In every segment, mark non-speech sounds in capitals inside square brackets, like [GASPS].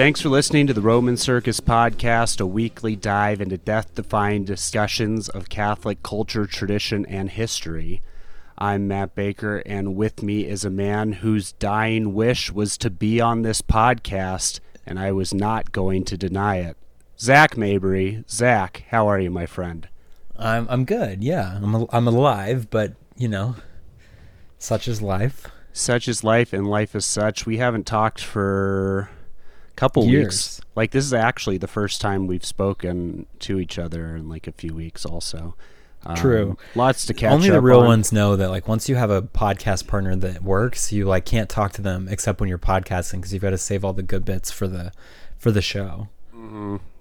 Thanks for listening to the Roman Circus Podcast, a weekly dive into death defying discussions of Catholic culture, tradition, and history. I'm Matt Baker, and with me is a man whose dying wish was to be on this podcast, and I was not going to deny it. Zach Mabry. Zach, how are you, my friend? I'm I'm good. Yeah, I'm I'm alive, but you know, such is life. Such is life, and life is such. We haven't talked for couple Years. weeks. Like, this is actually the first time we've spoken to each other in like a few weeks, also. Um, True. Lots to catch up. Only the real on. ones know that like once you have a podcast partner that works, you like can't talk to them except when you're podcasting because you've got to save all the good bits for the for the show.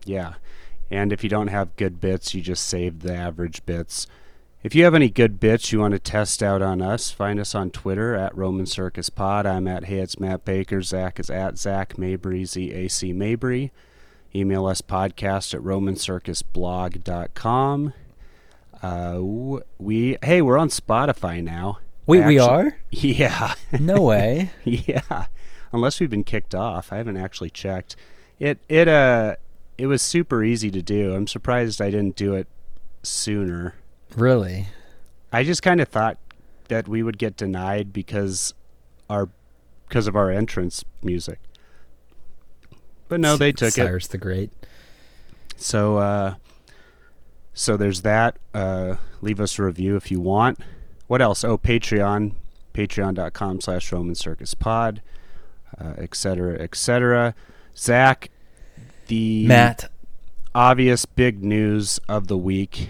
Yeah. And if you don't have good bits, you just save the average bits. If you have any good bits you want to test out on us, find us on Twitter at Roman Circus Pod. I'm at Hey It's Matt Baker. Zach is at Zach Mabry, Z A C Mabry. Email us podcast at romancircusblog.com. Uh, we hey, we're on Spotify now. Wait, we Actu- are? [LAUGHS] Yeah. No way. [LAUGHS] Yeah, unless we've been kicked off. I haven't actually checked. It it uh it was super easy to do. I'm surprised I didn't do it sooner. Really? I just kind of thought that we would get denied because our because of our entrance music. But no, they took it. Cyrus the Great. So uh so there's that. Uh leave us a review if you want. What else? Oh, Patreon. Patreon.com slash Roman Circus Pod. Uh, et cetera, et cetera. Zach, the Matt, obvious big news of the week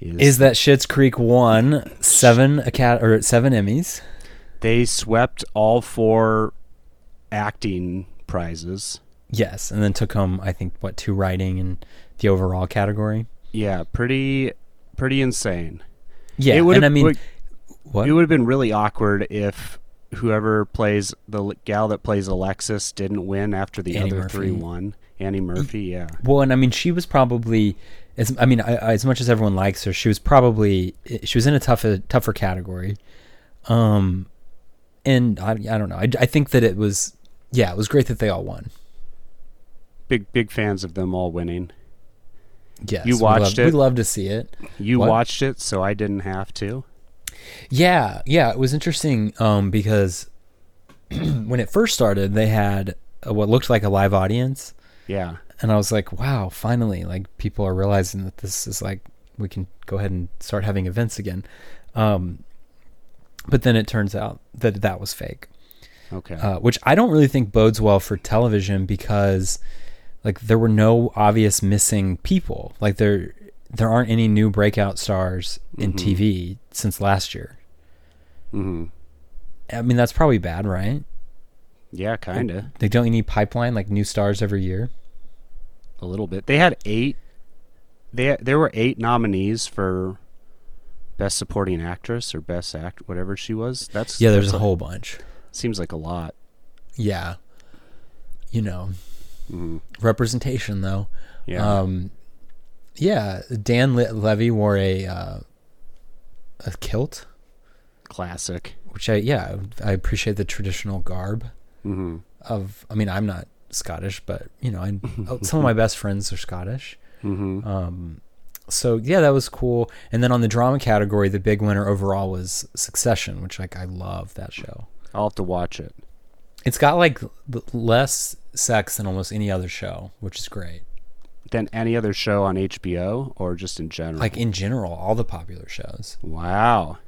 is, is that Schitt's Creek won seven acat or seven Emmys? they swept all four acting prizes. Yes, and then took home I think what two writing and the overall category. Yeah, pretty pretty insane. Yeah, It would've- and I mean, would- what? It would have been really awkward if whoever plays the gal that plays Alexis didn't win after the Annie other Murphy. three won. Annie Murphy, yeah. Well, and I mean, she was probably as I mean, I, I- as much as everyone likes her, she was probably she was in a tougher tougher category. Um, and I I don't know. I, I think that it was yeah, it was great that they all won. Big big fans of them all winning. Yes, You we watched love, it? We love to see it. You What? watched it, so I didn't have to. Yeah, yeah, it was interesting um, because [CLEARS THROAT] when it first started, they had what looked like a live audience, Yeah. And I was like, wow, finally, like people are realizing that this is like we can go ahead and start having events again. Um, but then it turns out that that was fake, Okay. uh, which I don't really think bodes well for television because like there were no obvious missing people. Like there there aren't any new breakout stars in Mhm. TV since last year. hmm I mean that's probably bad, right? Yeah, kind of. They don't you need pipeline like new stars every year. A little bit. They had eight. They there were eight nominees for best supporting actress or best act, whatever she was. That's Yeah, there's that's a whole bunch. Seems like a lot. Yeah. You know, hmm representation though. Yeah. Um, yeah, Dan Le- Levy wore a uh, a kilt, Classic. which I yeah I appreciate the traditional garb hmm of. I mean, I'm not Scottish, but you know, I, [LAUGHS] oh, some of my best friends are Scottish. hmm Um, so yeah, that was cool. And then on the drama category, the big winner overall was Succession, which like I love that show. I'll have to watch it. It's got like less sex than almost any other show, which is great. Than any other show on HBO or just in general. Like in general, all the popular shows. wow.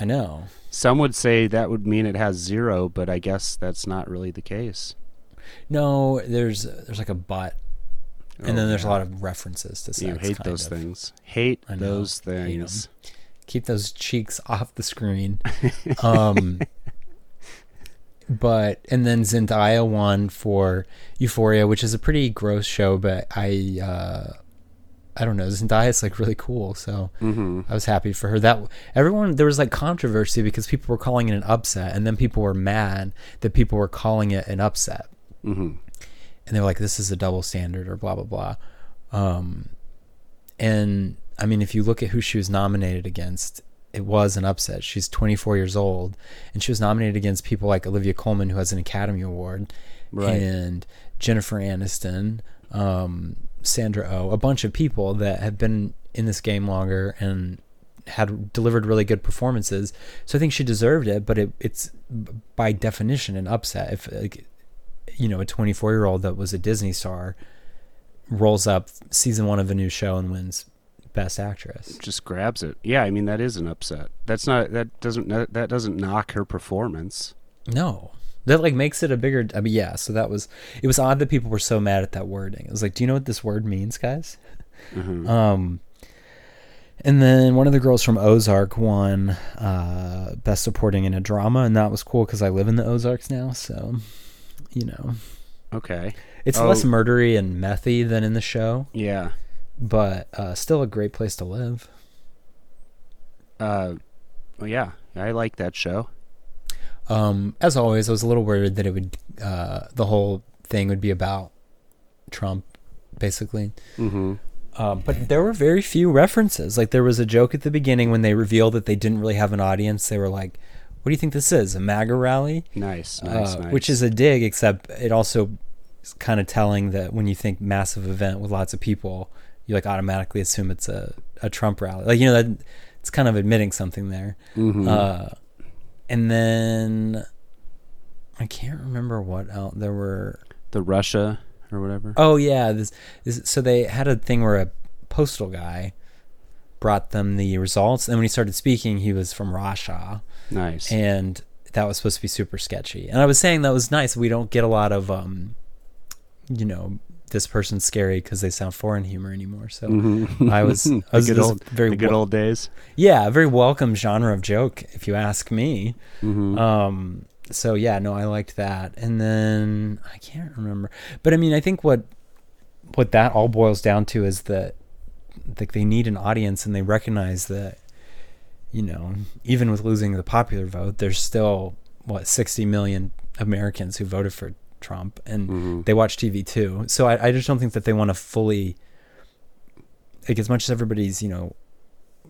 I know. Some would say that would mean it has zero, but I guess that's not really the case. No, there's there's like a but, and Oh, then there's yeah. a lot of references to sex. You hate things. of. things. Hate know. those Hate things. Keep those cheeks off the screen. [LAUGHS] um, but and then Zendaya won for Euphoria, which is a pretty gross show, but I uh, I don't know. Zendaya's like really cool, so hmm I was happy for her. That everyone there was like controversy because people were calling it an upset, and then people were mad that people were calling it an upset. Hmm and they were like, "This is a double standard," or blah blah blah. Um, and I mean, if you look at who she was nominated against, it was an upset. She's 24 years old, and she was nominated against people like Olivia Colman, who has an Academy Award, Right. and Jennifer Aniston, um, Sandra O, oh, a bunch of people that have been in this game longer and had delivered really good performances. So I think she deserved it, but it, it's by definition an upset. If like, you know, a 24 year old that was a Disney star rolls up season one of a new show and wins best actress, just grabs it. Yeah, I mean that is an upset. That's not that doesn't that doesn't knock her performance. No, that like makes it a bigger. I mean, yeah. So that was it was odd that people were so mad at that wording. It was like, do you know what this word means, guys? Mm-hmm. Um, and then one of the girls from Ozark won uh, Best Supporting in a Drama, and that was cool because I live in the Ozarks now, so you know. Okay. It's oh. less murdery and methy than in the show. Yeah. But uh, still a great place to live. Uh, well, yeah, I like that show. Um, as always, I was a little worried that it would, uh, the whole thing would be about Trump, basically. Mm-hmm. Um, but there were very few references. Like there was a joke at the beginning when they revealed that they didn't really have an audience. They were like, "What do you think this is? A MAGA rally?" Nice, nice, uh, nice. Which is a dig, except it also is kind of telling that when you think massive event with lots of people, you like automatically assume it's a, a Trump rally. Like you know that it's kind of admitting something there. Mm-hmm. Uh, and then I can't remember what else there were. The Russia or whatever. Oh yeah, this, this so they had a thing where a postal guy brought them the results, and when he started speaking, he was from Russia. Nice. And that was supposed to be super sketchy. And I was saying that was nice. We don't get a lot of, um, you know, this person's scary because they sound foreign humor anymore. So mm-hmm. I was, [LAUGHS] I was, good old, very good old days. Yeah, a very welcome genre of joke, if you ask me. Mm-hmm. Um, so yeah, no, I liked that. And then I can't remember, but I mean, I think what what that all boils down to is that like they need an audience, and they recognize that you know, even with losing the popular vote, there's still what 60 million Americans who voted for Trump, and mm-hmm. they watch TV too. So I, I just don't think that they want to fully like as much as everybody's you know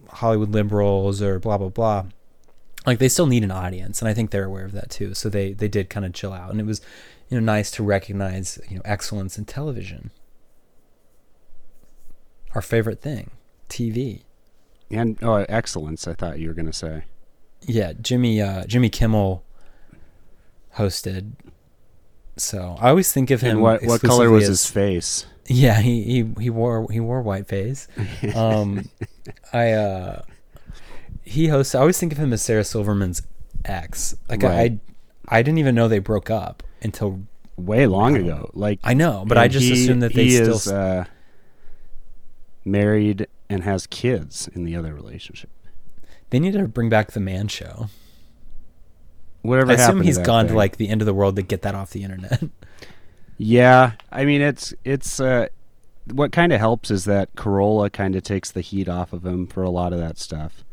Hollywood liberals or blah blah blah like they still need an audience and i think they're aware of that too so they they did kind of chill out and it was you know nice to recognize you know excellence in television our favorite thing tv and oh excellence i thought you were going to say yeah jimmy uh jimmy kimmel hosted so i always think of him and what what color was as, his face yeah he, he he wore he wore white face [LAUGHS] um i uh he hosts. I always think of him as Sarah Silverman's ex. Like right. I, I didn't even know they broke up until way long ago. Like I know, but I just he, assumed that they he still is, uh, married and has kids in the other relationship. They need to bring back the Man Show. Whatever. I assume he's to gone thing. to like the end of the world to get that off the internet. [LAUGHS] yeah, I mean it's it's uh, what kind of helps is that Carolla kind of takes the heat off of him for a lot of that stuff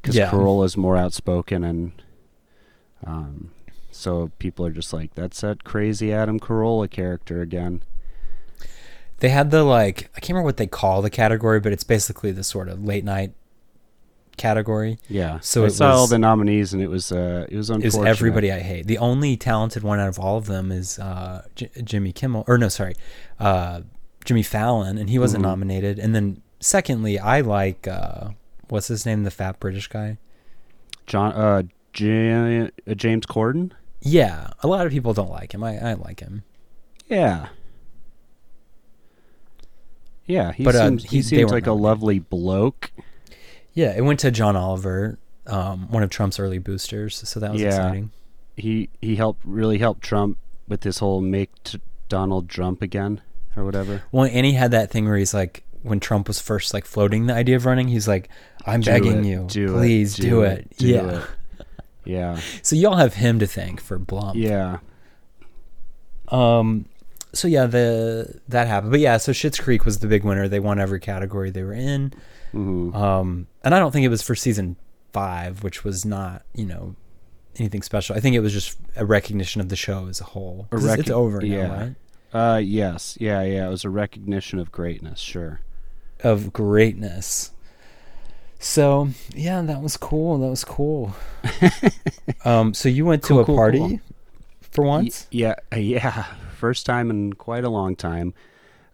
because yeah. is more outspoken and um, so people are just like that's that crazy Adam Carolla character again. They had the like I can't remember what they call the category, but it's basically the sort of late night category. Yeah. So I it saw was, all the nominees, and it was uh, it was unfortunate. It was everybody I hate. The only talented one out of all of them is uh, J- Jimmy Kimmel, or no, sorry, uh, Jimmy Fallon, and he wasn't mm-hmm. nominated. And then secondly, I like uh, what's his name? The fat British guy. John uh, J- uh, James Corden. Yeah, a lot of people don't like him. I, I like him. Yeah. Yeah, he but, uh, he, he seems like a lovely bloke. Yeah, it went to John Oliver, um, one of Trump's early boosters, so that was yeah. exciting. He he helped really helped Trump with this whole make t- Donald Trump again or whatever. Well, and he had that thing where he's like, when Trump was first like floating the idea of running, he's like, "I'm do begging it, you, do please it, do, do, it, it do yeah, it. yeah." [LAUGHS] So y'all have him to thank for Blump. Yeah. Um. So yeah, the that happened, but yeah, so Schitt's Creek was the big winner. They won every category they were in. Mm-hmm. Um, and I don't think it was for season five, which was not you know anything special. I think it was just a recognition of the show as a whole. A rec- it's over yeah. now, right? Uh, yes, yeah, yeah. It was a recognition of greatness, sure of greatness. So yeah, that was cool. That was cool. [LAUGHS] um, so you went to cool, a party cool. for once? Y- yeah, uh, yeah. First time in quite a long time.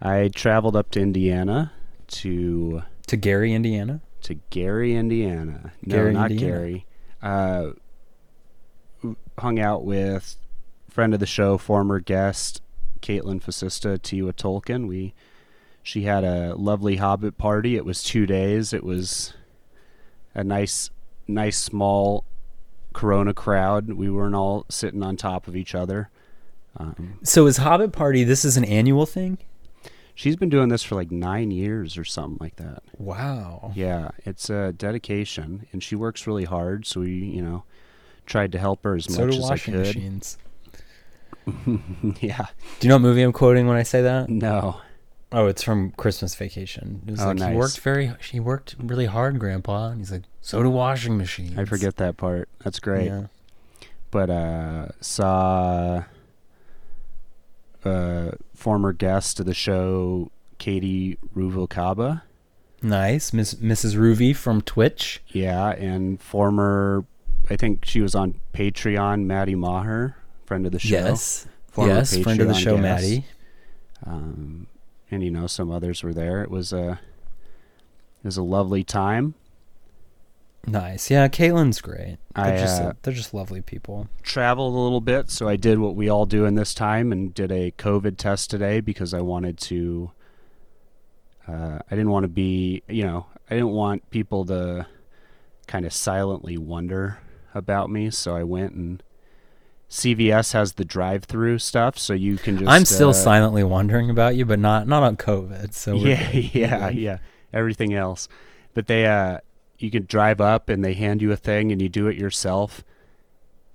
I traveled up to Indiana to To Gary, Indiana. to Gary, Indiana. No, Gary, not Indiana. Gary. Uh, hung out with friend of the show, former guest Caitlin Fasista, Tiwa Tolkien. We she had a lovely Hobbit party. It was two days. It was a nice, nice small Corona crowd. We weren't all sitting on top of each other. Um, So is Hobbit Party? This is an annual thing. she's been doing this for like nine years or something like that. Wow. Yeah, it's a dedication, and she works really hard. So we, you know, tried to help her as So much as I could. machines. [LAUGHS] yeah, Do you know what movie I'm quoting when I say that? no, Oh, it's from Christmas Vacation. It was Oh, like nice. he worked very. He worked really hard, Grandpa. And he's like, so do washing machines. I forget that part. That's great. Yeah. But uh, saw uh, former guest of the show, Katie Ruvalcaba. Nice, Miss Mrs. Ruvi from Twitch. Yeah, and former, I think she was on Patreon, Maddie Maher, friend of the show. Yes. Former yes, friend of the show, guest. Maddie. um, and you know some others were there. It was a it was a lovely time. Nice. Yeah, Caitlin's great. They're I, just uh, they're just lovely people. Traveled a little bit, so I did what we all do in this time and did a COVID test today because I wanted to. Uh, I didn't want to be, you know, I didn't want people to kind of silently wonder about me, so I went and CVS has the drive-through stuff, so you can just. I'm still uh, silently wondering about you, but not not on COVID. So yeah, [LAUGHS] yeah, yeah. Everything else, but they uh, you can drive up and they hand you a thing and you do it yourself.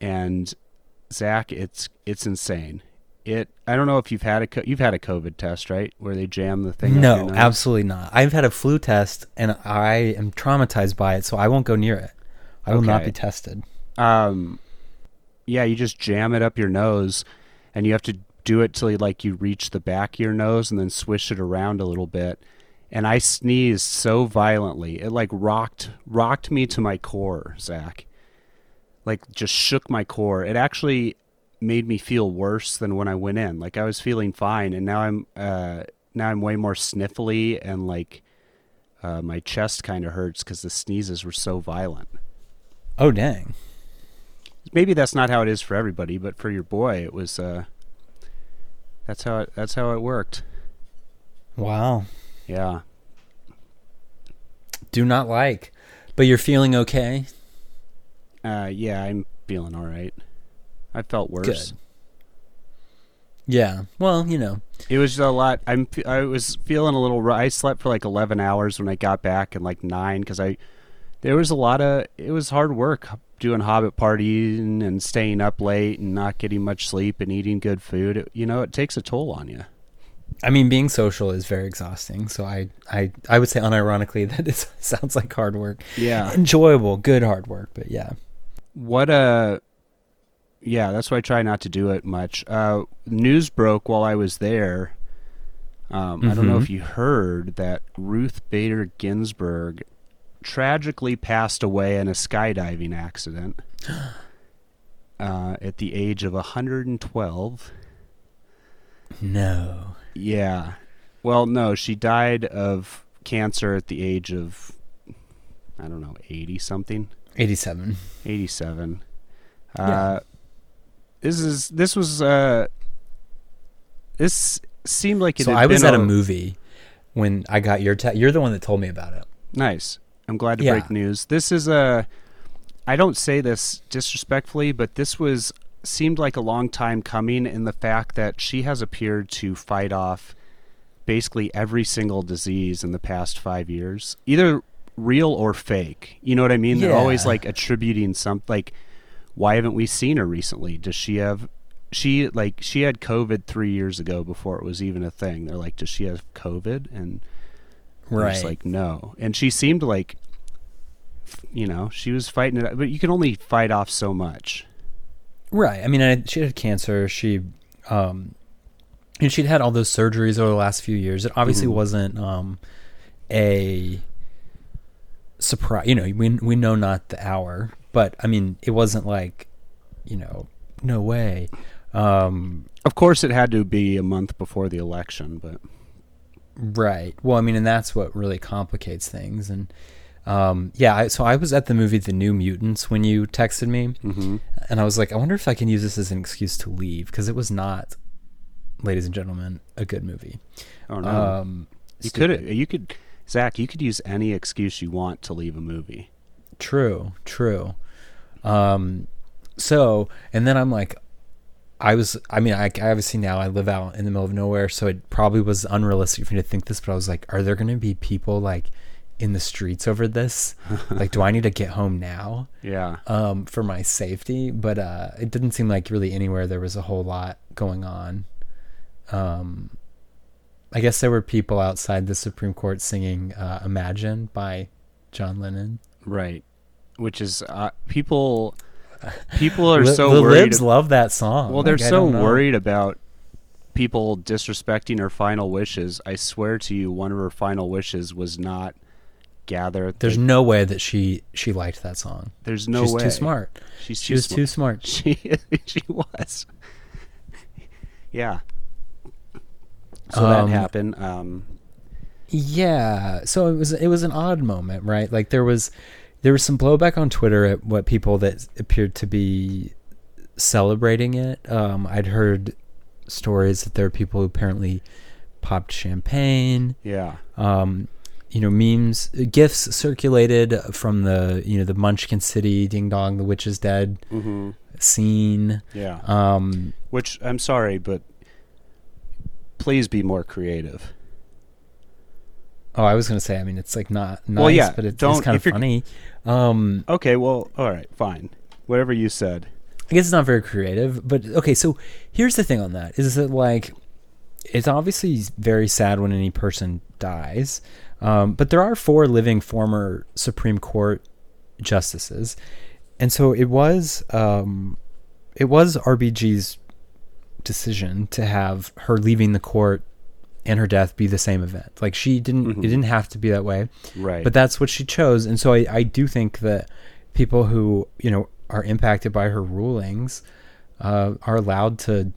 And Zach, it's it's insane. It I don't know if you've had a you've had a COVID test right where they jam the thing. No, absolutely not. I've had a flu test and I am traumatized by it, so I won't go near it. I will not be tested. Um, yeah, you just jam it up your nose, and you have to do it till you, like you reach the back of your nose and then swish it around a little bit. And I sneezed so violently it like rocked rocked me to my core, Zach. Like just shook my core. It actually made me feel worse than when I went in. Like I was feeling fine, and now I'm uh now I'm way more sniffly and like uh, my chest kind of hurts because the sneezes were so violent Oh dang. maybe that's not how it is for everybody, but for your boy, it was. Uh, that's how it. That's how it worked. Wow. Yeah. Do not like. But you're feeling okay? Uh, yeah, I'm feeling all right. I felt worse. Good. Yeah. Well, you know. It was a lot. I'm. I was feeling a little. I slept for like 11 hours when I got back, and like nine because I. There was a lot of. It was hard work doing Hobbit partying and staying up late and not getting much sleep and eating good food. It, you know, it takes a toll on you. I mean, being social is very exhausting. So I, I, I would say unironically [LAUGHS] that it sounds like hard work. Yeah. Enjoyable, good hard work, but yeah. What uh yeah, that's why I try not to do it much. Uh news broke while I was there. Um, I don't know if you heard that Ruth Bader Ginsburg tragically passed away in a skydiving accident [GASPS] uh, at the age of 112. No. Yeah. Well, no, she died of cancer at the age of I don't know, 80 something. 87. 87 Yeah. uh this is this was uh this seemed like it So I was at a movie when I got your te- you're the one that told me about it. nice i'm glad to Yeah. break news this is a i don't say this disrespectfully but this was seemed like a long time coming in the fact that she has appeared to fight off basically every single disease in the past five years either real or fake. You know what i mean? They're always like attributing some like why haven't we seen her recently? Does she have she like she had covid three years ago before it was even a thing. They're like does she have covid? And Right. like no. And she seemed like you know she was fighting it but you can only fight off so much Right. I mean, I, she had cancer. She, um, and she'd had all those surgeries over the last few years. It obviously Mhm. wasn't um, a surprise. You know, we we know not the hour, but I mean, it wasn't like, you know, no way. Um, Of course, it had to be a month before the election, but Right. Well, I mean, and that's what really complicates things. And um, yeah, I, so I was at the movie The New Mutants when you texted me, Mhm. and I was like, I wonder if I can use this as an excuse to leave because it was not, ladies and gentlemen, a good movie. oh no, Um, you stupid. could you could Zach, you could use any excuse you want to leave a movie. True, true. Um, so, and then I'm like, I was, I mean, I, I obviously now I live out in the middle of nowhere, so it probably was unrealistic for me to think this, but I was like, are there going to be people like in the streets over this? like, do I need to get home now? [LAUGHS] Yeah, Um, for my safety, but uh, it didn't seem like really anywhere there was a whole lot going on. Um, I guess there were people outside the Supreme Court singing uh, "Imagine" by John Lennon. right. Which is uh, people people are [LAUGHS] so the worried. libs love that song. well, they're Like, so worried about people disrespecting her final wishes. I swear to you, one of her final wishes was not gather. at There's the- no way that she she liked that song. there's no way. She's way too smart. She's She too was smart. too smart. [LAUGHS] She she was. Yeah. So that Um, happened. Um, Yeah. So it was it was an odd moment, right? Like there was there was some blowback on Twitter at what people that appeared to be celebrating it. Um, I'd heard stories that there are people who apparently popped champagne. yeah. Um, you know, memes, gifs circulated from the you know the Munchkin City Ding Dong, the Witch is Dead hmm scene. Yeah. Um, Which I'm sorry, but please be more creative. oh, I was gonna say, I mean, it's like not nice, Well, yeah, but it, it's kind of funny. Um, Okay. Well. All right. Fine. Whatever you said. I guess it's not very creative, but okay. So here's the thing on that: is that like it's obviously very sad when any person dies, um, but there are four living former Supreme Court justices, and so it was um, it was RBG's decision to have her leaving the court and her death be the same event. Like she didn't, Mhm. it didn't have to be that way Right. but that's what she chose and so I, I do think that people who you know are impacted by her rulings uh, are allowed to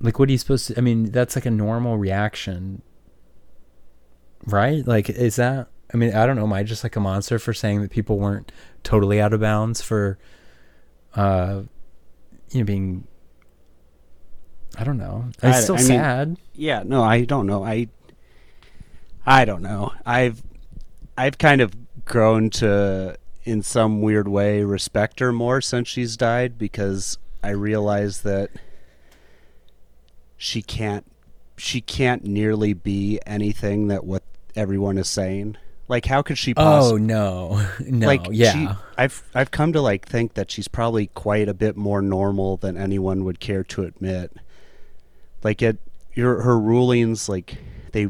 like what are you supposed to i mean that's like a normal reaction right like is that i mean i don't know am i just like a monster for saying that people weren't totally out of bounds for uh you know being i don't know I- it's still I mean- sad yeah. No, I don't know. I. I don't know. I've. I've kind of grown to, in some weird way, respect her more since she's died because I realize that she can't. She can't nearly be anything that what everyone is saying. Like, how could she oh possibly? no [LAUGHS] no like yeah she, I've I've come to like think that she's probably quite a bit more normal than anyone would care to admit. Like it, your her rulings, like they,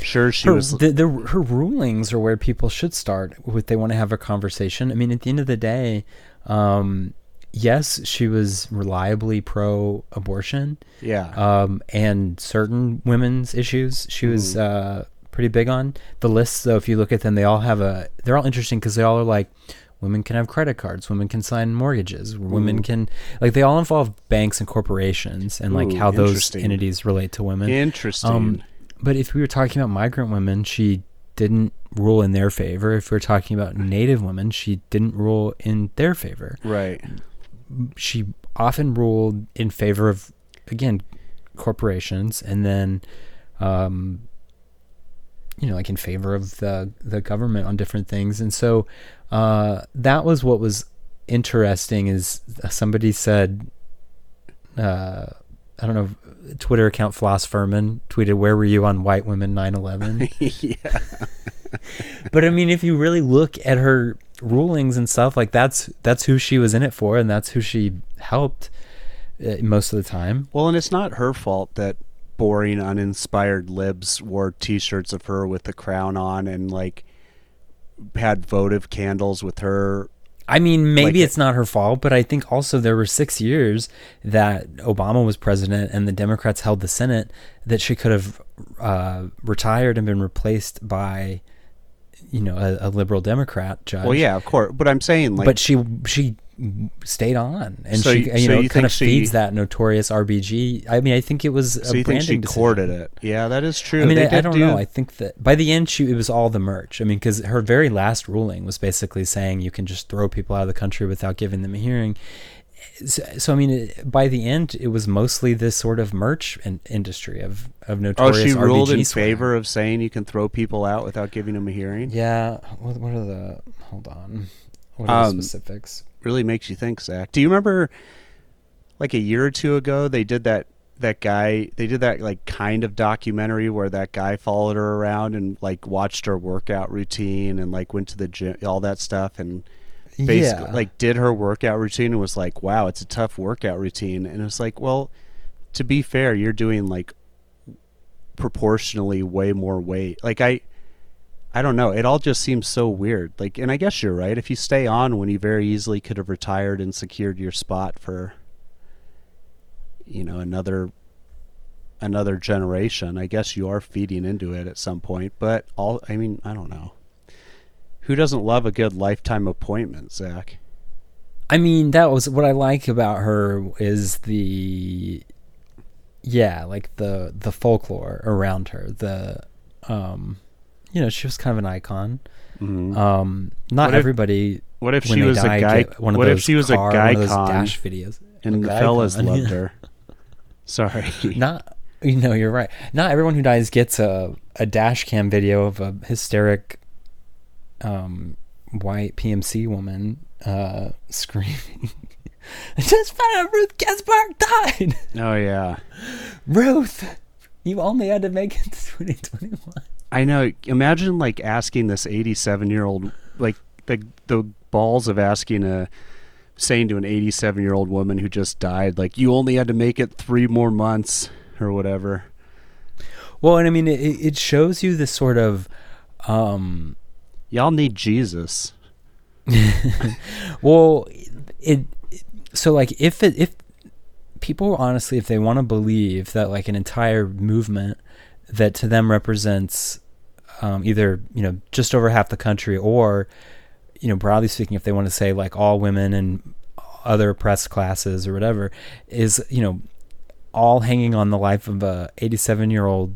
sure she her, was. the, the, her rulings are where people should start if they want to have a conversation. I mean, at the end of the day, um, yes, she was reliably pro-abortion, yeah, um, and certain women's issues she was Mm. uh, pretty big on. The lists, though, if you look at them, they all have a. They're all interesting because they all are like. Women can have credit cards. Women can sign mortgages. Women can, like, they all involve banks and corporations and like Ooh, how those entities relate to women. interesting. Um, but if we were talking about migrant women, she didn't rule in their favor. If we were talking about native women, she didn't rule in their favor. right. She often ruled in favor of, again, corporations, and then, um, you know, like in favor of the the government on different things. And so, uh, that was what was interesting. Is somebody said, uh, I don't know, Twitter account Floss Furman tweeted, "Where were you on white women 9/11?" [LAUGHS] yeah, but I mean, if you really look at her rulings and stuff, like that's that's who she was in it for, and that's who she helped uh, most of the time. well, and it's not her fault that boring, uninspired libs wore T-shirts of her with the crown on and like had votive candles with her I mean, maybe Like- it's not her fault, but I think also there were six years that Obama was president and the Democrats held the Senate that she could have uh, retired and been replaced by, you know, a, a liberal Democrat judge. Well, yeah, of course. But I'm saying, like, but she she stayed on, and So she, you- you so know, you kind of she- feeds that notorious RBG. I mean, I think it was a So you think she branding decision. courted it? Yeah, that is true. I mean, I, I don't do- know. I think that by the end, she it was all the merch. I mean, because her very last ruling was basically saying you can just throw people out of the country without giving them a hearing. So, so I mean, it, by the end, it was mostly this sort of merch in, industry of of notorious. Oh, she ruled in favor of saying you can throw people out without giving them a hearing. Yeah. What, what are the? Hold on. What are Um, the specifics? Really makes you think, Zach. Do you remember, like a year or two ago, they did that that guy? They did that like kind of documentary where that guy followed her around and like watched her workout routine and like went to the gym, all that stuff, and basically yeah. like did her workout routine and was like, "Wow, it's a tough workout routine." And it was like, well, to be fair, you're doing like proportionally way more weight. Like I I don't know. It all just seems so weird. Like and I guess you're right. If you stay on when you very easily could have retired and secured your spot for you know, another another generation, I guess you are feeding into it at some point. But all I mean, I don't know. Who doesn't love a good lifetime appointment, Zach? I mean, that was what I like about her is the yeah, like the the folklore around her. The um you know, she was kind of an icon. Mm-hmm. Um not What if- everybody what if she was die, a guy? one of What if those she was car, a guy one of those con dash videos. and the fellas con, loved her? [LAUGHS] Sorry. [LAUGHS] Not you know, you're right. Not everyone who dies gets a a dash cam video of a hysteric um white PMC woman uh [LAUGHS] screaming I just found out Ruth Ginsburg died. oh yeah. Ruth, you only had to make it to 2021. I know. Imagine like asking this 87 year old, like the the balls of asking a saying to an 87 year old woman who just died, like you only had to make it three more months or whatever. Well, and I mean, it, it shows you this sort of, um, Y'all need Jesus. [LAUGHS] well, it, so like if it, if people honestly, if they want to believe that like an entire movement that to them represents um, either you know just over half the country or you know broadly speaking, if they want to say like all women and other oppressed classes or whatever is you know all hanging on the life of a 87 year old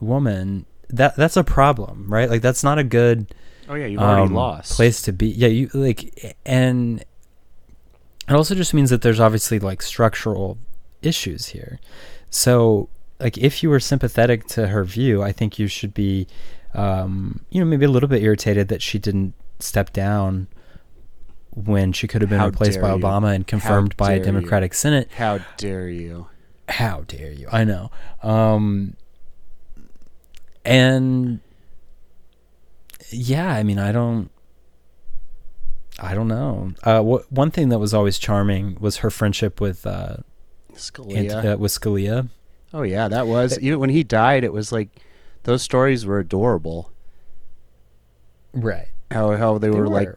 woman that that's a problem right like that's not a good Oh yeah, you've already um, lost. place to be. Yeah, you like, and it also just means that there's obviously like structural issues here. So, like, if you were sympathetic to her view, I think you should be, um, you know, maybe a little bit irritated that she didn't step down when she could have been How replaced by you. Obama and confirmed by a dare you. Democratic Senate. How dare you? How dare you? I know. Um, and yeah, I mean, I don't, I don't know. Uh, wh- one thing that was always charming was her friendship with uh, Scalia. uh with Scalia. Oh yeah, that was even when he died. It was like those stories were adorable. Right. How how they, were, like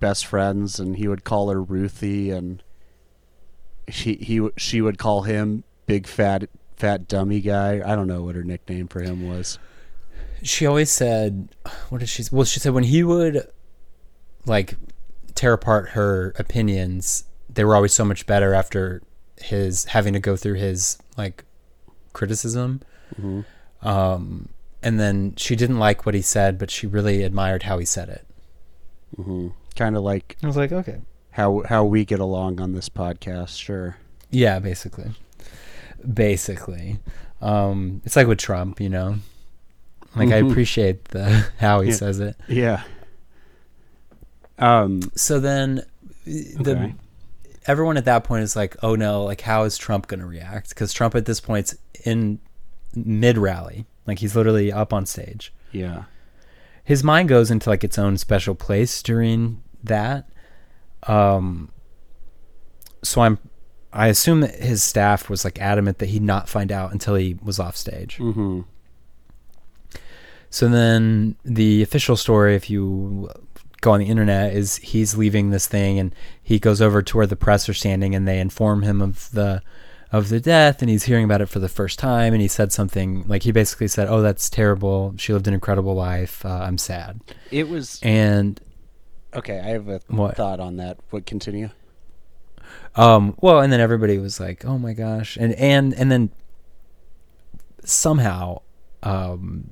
best friends, and he would call her Ruthie, and she he she would call him big fat fat dummy guy. I don't know what her nickname for him was. she always said, what did she? Well, she said when he would like tear apart her opinions, they were always so much better after his having to go through his like criticism. hmm Um, and then she didn't like what he said, but she really admired how he said it. hmm Kind of like I was like, okay. how how we get along on this podcast. Sure. Yeah, basically. Basically. Um, it's like with Trump, you know. Like I Mhm. appreciate the [LAUGHS] how he Yeah. says it. Yeah. Um. So then the Okay. Everyone at that point is like, "Oh no, like how is Trump going to react?" Cuz Trump at this point's in mid rally. Like he's literally up on stage. Yeah. his mind goes into like its own special place during that. Um, so I'm, I assume that his staff was like adamant that he'd not find out until he was off stage. Mm-hmm. So then the official story, if you go on the internet, is he's leaving this thing and he goes over to where the press are standing and they inform him of the of the death and he's hearing about it for the first time and he said something like he basically said, "Oh, that's terrible. She lived an incredible life. Uh, I'm sad." It was And Okay, I have a What? thought on that. would continue? Um, well, and then everybody was like, "Oh my gosh!" and and and then somehow, um,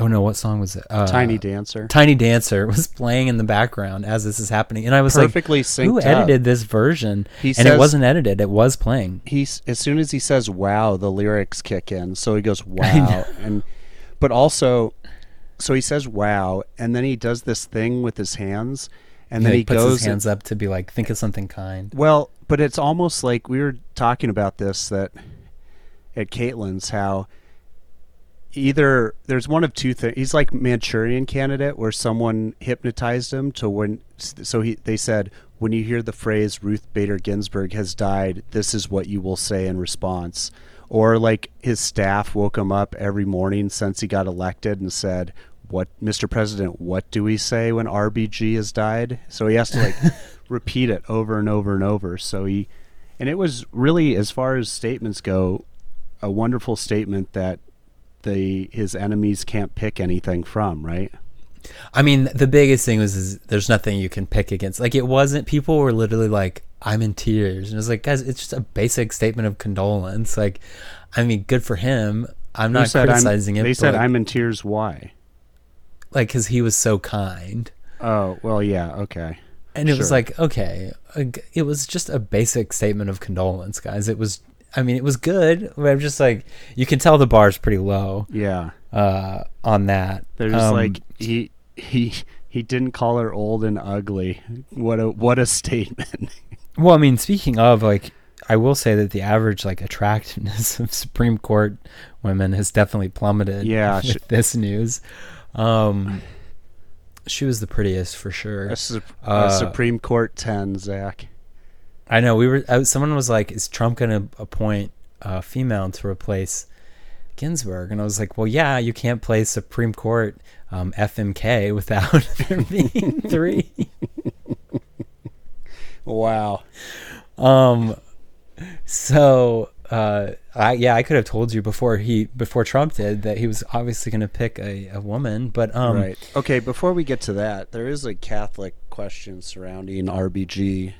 oh no, what song was it? Uh, Tiny Dancer. Tiny Dancer [LAUGHS] was playing in the background as this is happening, and I was Perfectly like, synced "Who up. edited this version?" He and says- it wasn't edited; it was playing. He's as soon as he says "wow," the lyrics kick in. So he goes [LAUGHS] "wow," and but also, so he says "wow," and then he does this thing with his hands, and then He he puts goes his hands up to be like, "Think of something kind." Well, but it's almost like we were talking about this that at Caitlin's how either there's one of two things. He's like Manchurian candidate where someone hypnotized him to when so he they said when you hear the phrase Ruth Bader Ginsburg has died, this is what you will say in response. Or like his staff woke him up every morning since he got elected and said, "What, Mr. President? What do we say when RBG has died?" So he has to like [LAUGHS] repeat it over and over and over. So he, and it was really, as far as statements go, a wonderful statement that the his enemies can't pick anything from. Right? I mean, the biggest thing was is there's nothing you can pick against. Like it wasn't. People were literally like, "I'm in tears," and it's like, guys, it's just a basic statement of condolence. Like, I mean, good for him. I'm Who not said I'm- criticizing it. They said I'm in tears. Why? like because he was so kind, Oh well, yeah, okay. and it was like, okay, it was just a basic statement of condolence, guys. It was. I mean, it was good. But I'm just like, you can tell the bar's pretty low Yeah, uh, on that. there's Um, like he he he didn't call her old and ugly. What a what a statement. [LAUGHS] Well, I mean, speaking of like, I will say that the average like attractiveness [LAUGHS] of Supreme Court women has definitely plummeted. Yeah, [LAUGHS] with sh- this news. Um, she was the prettiest for sure. a, Sup- Uh, a Supreme Court ten, Zach. I know we were. I, someone was like, "Is Trump going to appoint a female to replace Ginsburg?" And I was like, "Well, yeah, you can't play Supreme Court um, FMK [LAUGHS] without there being [LAUGHS] three. Wow. Um, so uh, I yeah, I could have told you before he before Trump did that he was obviously going to pick a, a woman, but um, right. Okay. Before we get to that, there is a Catholic question surrounding RBG.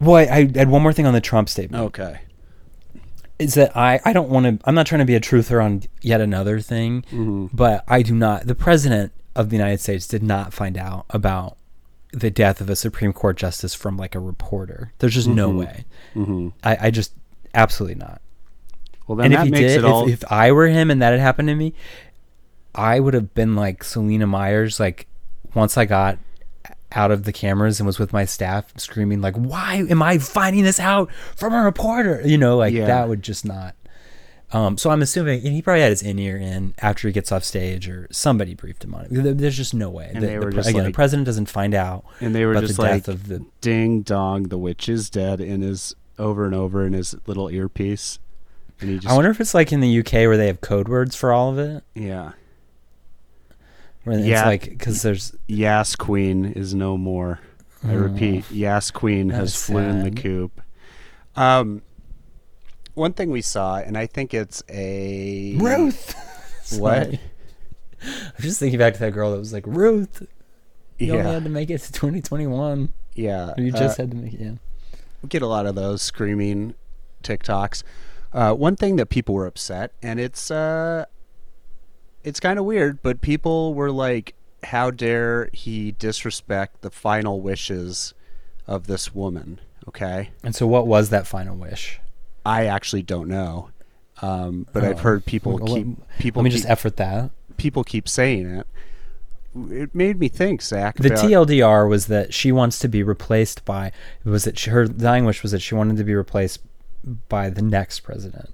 Well, I, I had one more thing on the Trump statement. Okay. Is that I I don't want to. I'm not trying to be a truther on yet another thing, Mhm. but I do not. The president of the United States did not find out about the death of a Supreme Court justice from like a reporter. There's just no Mhm. way. Mm-hmm. I, I just absolutely not. Well, then and that if he makes did, it all. if, if I were him and that had happened to me, I would have been like Selina Meyers. Like once I got out of the cameras and was with my staff, screaming like, "Why am I finding this out from a reporter?" You know, like Yeah. that would just not. Um, so I'm assuming, and he probably had his in ear in after he gets off stage, or somebody briefed him on it. There's just no way. And The- they were pre- just again, like- the president doesn't find out and they were about just the like, death of the. "Ding dong, the witch is dead," in his over and over in his little earpiece, and he just. I wonder if it's like in the UK where they have code words for all of it. yeah. Where it's Yeah. like because there's Yas Queen is no more. I Oh. repeat, Yas Queen has flown the coop. Um, one thing we saw, and I think it's a Ruth. [LAUGHS] What? I'm just thinking back to that girl that was like Ruth. You only had to make it to 2021. yeah. Or you uh, just had to make it. Yeah. we get a lot of those screaming TikToks. Uh, one thing that people were upset, and it's uh, it's kind of weird, but people were like, "How dare he disrespect the final wishes of this woman?" Okay, And so, what was that final wish? I actually don't know, um, but I've Oh. heard people Well, keep people Let me keep, just effort that. people keep saying it. It made me think, Zach. The about- TLDR was that she wants to be replaced by. Was that she, her dying wish was that she wanted to be replaced by the next president.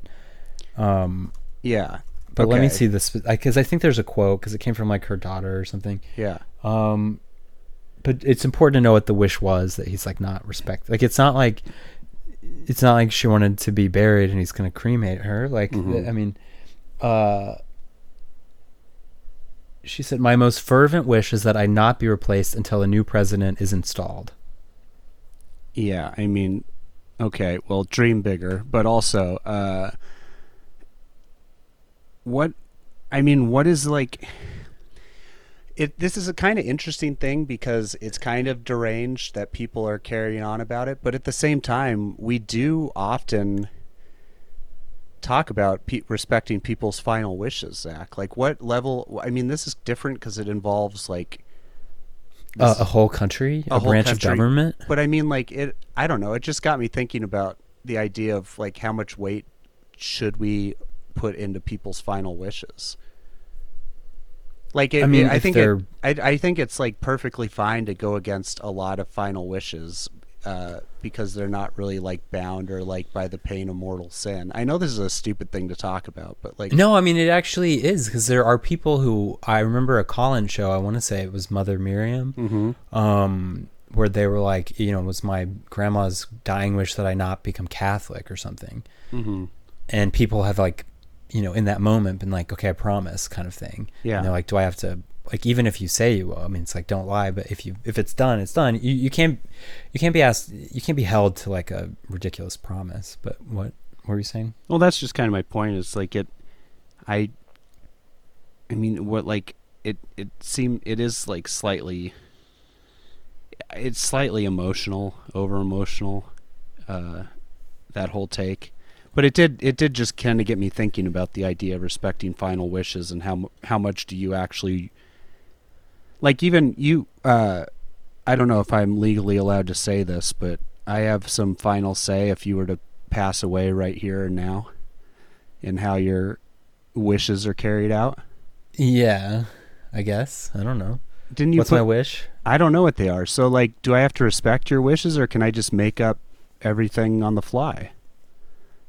Um, Yeah, but let me see this because I think there's a quote because it came from like her daughter or something. yeah, Um, but it's important to know what the wish was that he's like not respect. Like it's not like it's not like she wanted to be buried and he's gonna cremate her. Like Mhm. I mean, uh, she said, "My most fervent wish is that I not be replaced until a new president is installed." yeah. I mean, okay, well, dream bigger, but also, uh, what? I mean, what is like? it this is a kind of interesting thing because it's kind of deranged that people are carrying on about it, but at the same time, we do often talk about pe- respecting people's final wishes, Zach. Like, what level? I mean, this is different because it involves like Uh, a whole country, A a, whole branch country. of government. But I mean, like it. I don't know. It just got me thinking about the idea of like how much weight should we put into people's final wishes. Like, it, I mean, I think it, I, I think it's like perfectly fine to go against a lot of final wishes uh, because they're not really like bound or like by the pain of mortal sin. I know this is a stupid thing to talk about, but like, No, I mean it actually is because there are people who I remember a call-in show. I want to say it was Mother Miriam, Mhm. um, where they were like, you know, it was my grandma's dying wish that I not become Catholic or something, Mhm. and people have like, you know, in that moment been like, okay, I promise, kind of thing. Yeah. And they're like, do I have to? Like even if you say you will, I mean, it's like don't lie. But if you if it's done, it's done. You you can't you can't be asked. You can't be held to like a ridiculous promise. But what, what were you saying? Well, that's just kind of my point. It's like it, I. I mean, what like it? It seem it is like slightly. It's slightly emotional, over emotional, uh, that whole take, but it did it did just kind of get me thinking about the idea of respecting final wishes and how how much do you actually. Like even you, uh, I don't know if I'm legally allowed to say this, but I have some final say if you were to pass away right here and now in how your wishes are carried out. Yeah, I guess I don't know. Didn't you What's put, my wish? I don't know what they are. So like do I have to respect your wishes or can I just make up everything on the fly?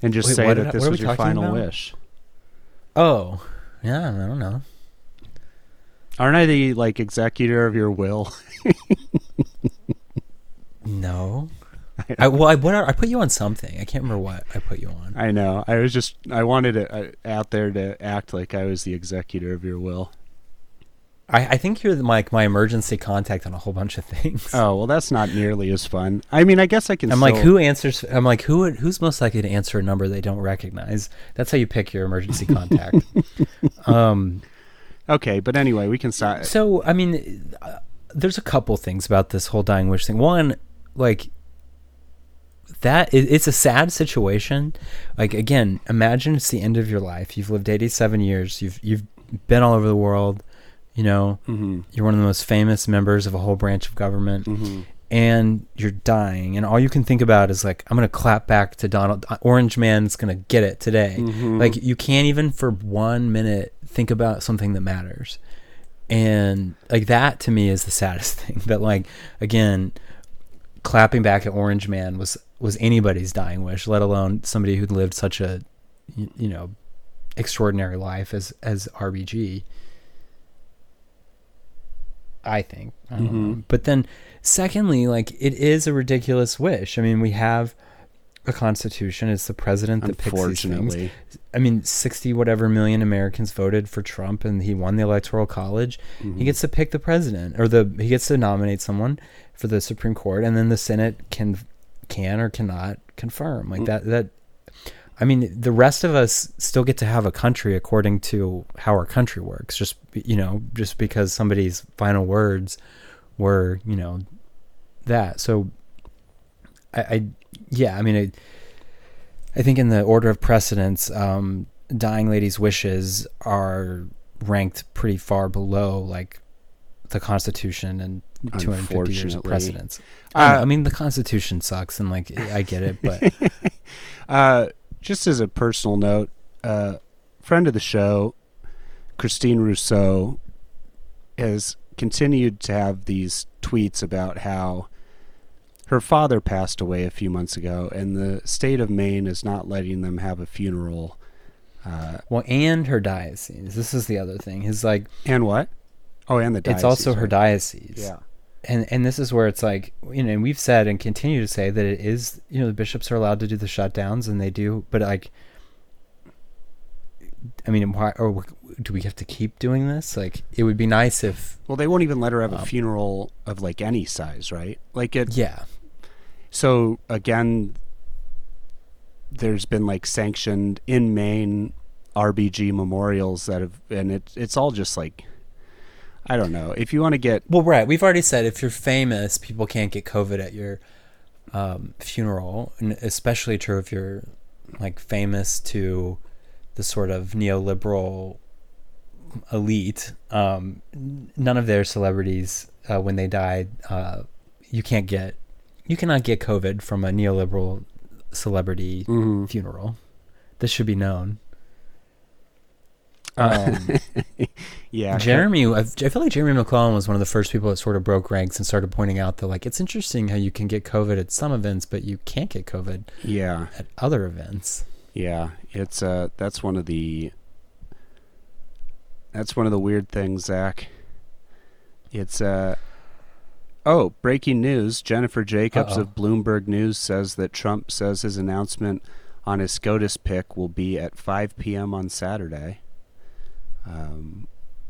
And just Wait, say that I- this was your final about? wish. Oh, yeah, I don't know. Aren't I the like executor of your will? [LAUGHS] No. I, well, I, what are, I put you on something. I can't remember what I put you on. I know. I was just I wanted it uh, out there to act like I was the executor of your will. I, I think you're the, my my emergency contact on a whole bunch of things. Oh, well that's not nearly as fun. I mean, I guess I can I'm like, who answers? I'm like, who would- who's most likely to answer a number they don't recognize? That's how you pick your emergency contact. [LAUGHS] um, Okay, but anyway, we can start. so I mean, uh, there's a couple things about this whole dying wish thing. One, like that, it, it's a sad situation. Like again, imagine it's the end of your life. You've lived 87 years. You've you've been all over the world. You know, Mm-hmm. you're one of the most famous members of a whole branch of government. Mm-hmm. and you're dying and all you can think about is like i'm gonna clap back to donald orange man's gonna get it today Mhm. like you can't even for one minute think about something that matters and like that to me is the saddest [LAUGHS] thing that like again clapping back at orange man was was anybody's dying wish let alone somebody who'd lived such a you know extraordinary life as as rbg I think. I don't know. Mhm. But then, secondly, like it is a ridiculous wish. I mean, we have a constitution. It's the president that picks these things. I mean, sixty whatever million Americans voted for Trump, and he won the electoral college. Mm-hmm. He gets to pick the president, or the he gets to nominate someone for the Supreme Court, and then the Senate can can or cannot confirm. Like Mm. that. That. I mean, the rest of us still get to have a country according to how our country works. Just you know, just because somebody's final words were you know that. So, I, I yeah, I mean, I, I think in the order of precedence, um, dying lady's wishes are ranked pretty far below like the Constitution and 250 years of precedence. I, Uh, I mean, the Constitution sucks, and like I get it, but [LAUGHS] Uh, just as a personal note, uh, friend of the show, Christine Rousseau, has continued to have these tweets about how her father passed away a few months ago, and the state of Maine is not letting them have a funeral. Uh, well, and her diocese. This is the other thing. Is like and what? Oh, and the diocese. it's also her diocese. Yeah. And and this is where it's like you know and we've said and continue to say that it is you know the bishops are allowed to do the shutdowns and they do but like i mean why or do we have to keep doing this like it would be nice if Well, they won't even let her have a Um, funeral of like any size, right? Like it. yeah So again, there's been like sanctioned in Maine RBG memorials that have, and it it's all just like, I don't know. If you want to get Well, right. We've already said if you're famous, people can't get COVID at your um, funeral, and especially true if you're like famous to the sort of neoliberal elite. Um, none of their celebrities, uh, when they died, uh, you can't get, you cannot get COVID from a neoliberal celebrity Mhm. funeral. This should be known. Um, [LAUGHS] yeah, Jeremy, I I feel like Jeremy McLellan was one of the first people that sort of broke ranks and started pointing out that like it's interesting how you can get COVID at some events, but you can't get COVID yeah, at other events. yeah. It's uh, that's one of the that's one of the weird things, Zach. It's uh, oh, breaking news: Jennifer Jacobs Uh-oh. of Bloomberg News says that Trump says his announcement on his SCOTUS pick will be at 5 p.m. on Saturday. Um,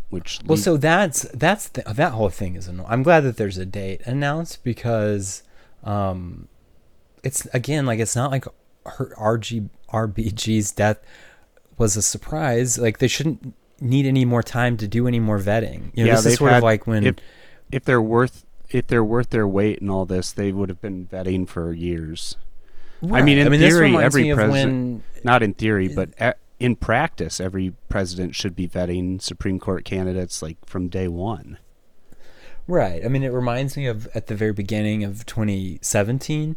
which Well, so that's that's the, that whole thing is annoying. I'm glad that there's a date announced because um, it's again like it's not like her RG RBG's death was a surprise. Like they shouldn't need any more time to do any more vetting. You know, Yeah, this is sort had- of like when if if they're worth if they're worth their weight and all this, they would have been vetting for years. I mean, in Right. this theory, every president- when Not in theory, but a in practice, every president should be vetting Supreme Court candidates like from day one. Right. I mean, it reminds me of at the very beginning of 2017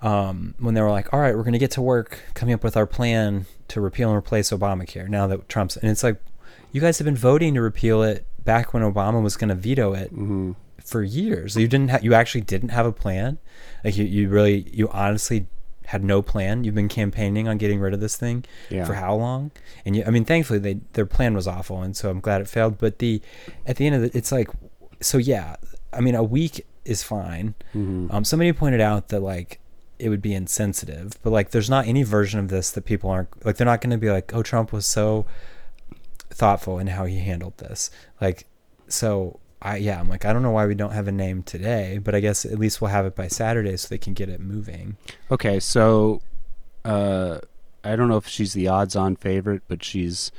um, when they were like, all right, we're going to get to work coming up with our plan to repeal and replace Obamacare now that Trump's. And it's like, you guys have been voting to repeal it back when Obama was going to veto it hmm for years. You didn't. Ha- you actually didn't have a plan. Like you, you really, you honestly had no plan. You've been campaigning on getting rid of this thing Yeah. for how long? And you, I mean, thankfully, they their plan was awful, and so I'm glad it failed. But the at the end of it, it's like, so yeah. I mean, a week is fine. hmm Um, somebody pointed out that like it would be insensitive, but like there's not any version of this that people aren't like they're not going to be like, oh, Trump was so thoughtful in how he handled this. Like, so I yeah, I'm like I don't know why we don't have a name today, but I guess at least we'll have it by Saturday so they can get it moving. Okay, so uh, I don't know if she's the odds-on favorite, but she's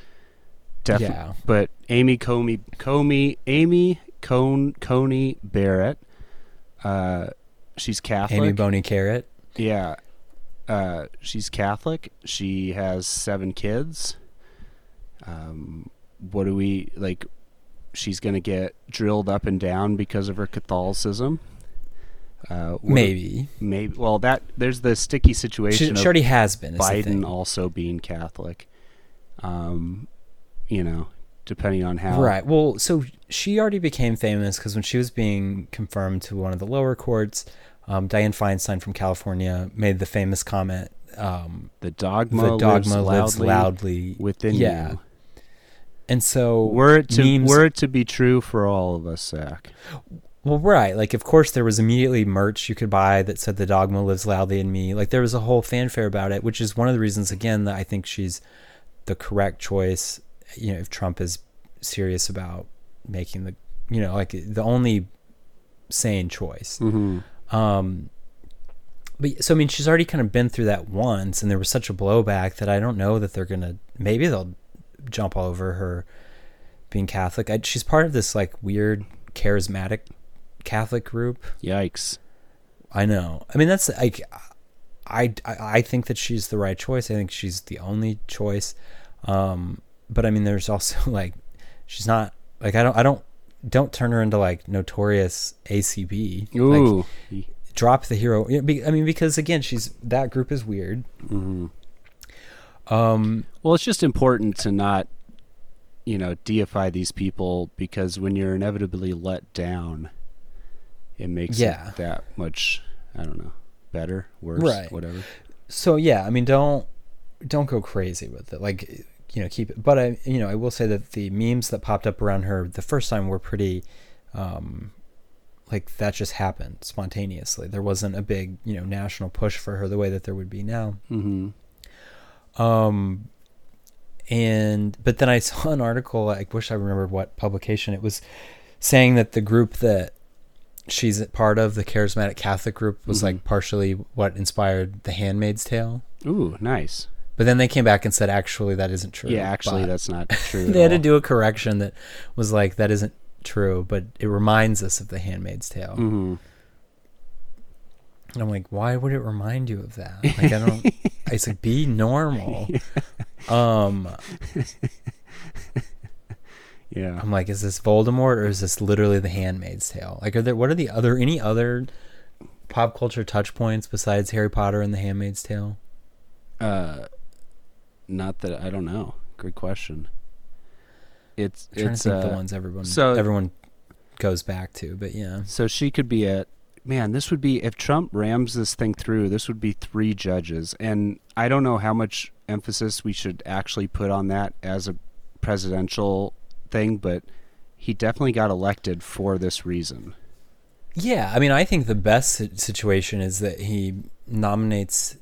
definitely. Yeah. But Amy Comey, Comey, Amy Cone, Coney Barrett. Uh, she's Catholic. Amy Boney Carrot. Yeah. Uh, she's Catholic. She has seven kids. Um, what do we like? She's gonna get drilled up and down because of her Catholicism. Uh, Maybe. maybe. Well, that there's the sticky situation she of already has been. is the thing. Biden also being Catholic. Um, you know, depending on how. Right. Well, so she already became famous because when she was being confirmed to one of the lower courts, um, Dianne Feinstein from California made the famous comment, um, The dogma, "The dogma lives lives loudly, loudly within yeah. you. And so, Were it to memes- were it to be true for all of us, Zach. well, right. Like, of course, there was immediately merch you could buy that said "The dogma lives loudly in me." Like, there was a whole fanfare about it, which is one of the reasons, again, that I think she's the correct choice. You know, if Trump is serious about making the, you know, like the only sane choice. Mm-hmm. Um, but so I mean, she's already kind of been through that once, and there was such a blowback that I don't know that they're gonna. Maybe they'll jump all over her being Catholic. I, she's part of this like weird charismatic Catholic group. Yikes. I know. I mean, that's like, I, I, I think that she's the right choice. I think she's the only choice. Um, but I mean, there's also [LAUGHS] like, she's not like I don't I don't don't turn her into like notorious ACB. Like, Ooh. drop the hero. I mean, because again, she's that group is weird. hmm Um, Well, it's just important to not, you know, deify these people because when you're inevitably let down, it makes Yeah. it that much. I don't know, better, worse, Right. whatever. so yeah, I mean, don't don't go crazy with it. Like, you know, keep it. But I, you know, I will say that the memes that popped up around her the first time were pretty, um, like that just happened spontaneously. There wasn't a big, you know, national push for her the way that there would be now. Mm-hmm. Um, and but then I saw an article. I wish I remembered what publication it was, saying that the group that she's a part of, the charismatic Catholic group, was Mhm. like partially what inspired The Handmaid's Tale. Ooh, nice. But then they came back and said, actually, that isn't true. yeah, actually, But that's not [LAUGHS] true. they had to do a correction that was like that isn't true, but it reminds us of The Handmaid's Tale. hmm And I'm like, why would it remind you of that? Like, I don't. [LAUGHS] it's like be normal. [LAUGHS] Um, Yeah. I'm like, is this Voldemort or is this literally The Handmaid's Tale? Like, are there what are the other any other pop culture touch points besides Harry Potter and The Handmaid's Tale? Uh, not that I don't know. Good question. It's I'm trying it's to think uh, the ones everyone so- everyone goes back to, but yeah. so she could be at man. This would be if Trump rams this thing through. This would be three judges, and I don't know how much emphasis we should actually put on that as a presidential thing, but he definitely got elected for this reason. Yeah, I mean, I think the best situation is that he nominates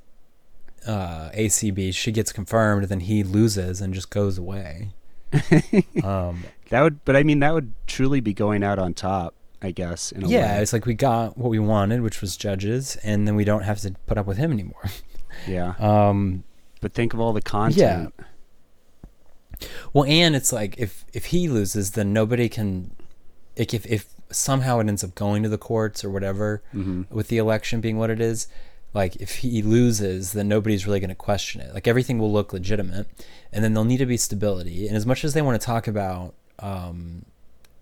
uh, ACB. She gets confirmed, then he loses and just goes away. [LAUGHS] um, That would, but I mean, that would truly be going out on top. I guess. In a yeah, way. it's like we got what we wanted, which was judges, and then we don't have to put up with him anymore. [LAUGHS] yeah. Um, But think of all the content. Yeah. well, and it's like if if he loses, then nobody can. Like if if somehow it ends up going to the courts or whatever, hmm with the election being what it is, like if he loses, then nobody's really going to question it. Like everything will look legitimate, and then there'll need to be stability. And as much as they want to talk about um,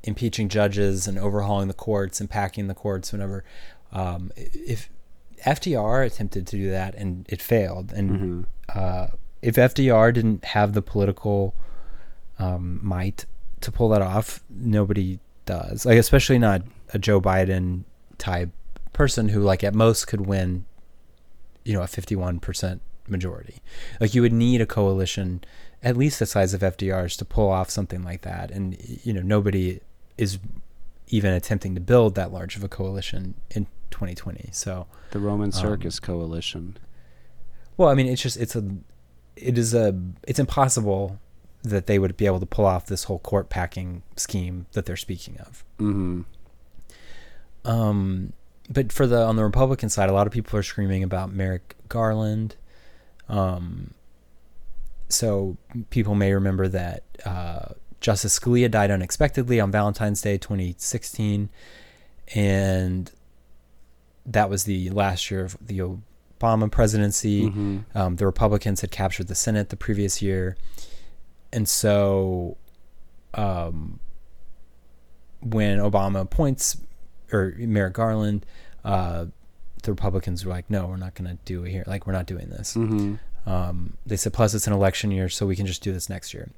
impeaching judges and overhauling the courts and packing the courts, whenever, um, if FDR attempted to do that and it failed, and hmm uh, if FDR didn't have the political um, might to pull that off, nobody does. Like especially not a Joe Biden type person who, like, at most could win, you know, a fifty-one percent majority. Like you would need a coalition at least the size of FDR's to pull off something like that, and you know nobody is even attempting to build that large of a coalition in 2020. So. The Um, Roman Circus Coalition. Well, I mean, it's just it's a, it is a, it's impossible that they would be able to pull off this whole court packing scheme that they're speaking of. hmm Um, but for the on the Republican side, a lot of people are screaming about Merrick Garland. Um, so people may remember that uh, Justice Scalia died unexpectedly on Valentine's Day, 2016, and that was the last year of the Obama presidency. hmm Um, the Republicans had captured the Senate the previous year, and so um, when Obama appoints or Merrick Garland, uh, the Republicans were like, "No, we're not going to do it here. Like, we're not doing this." hmm Um, they said, "Plus, it's an election year, so we can just do this next year."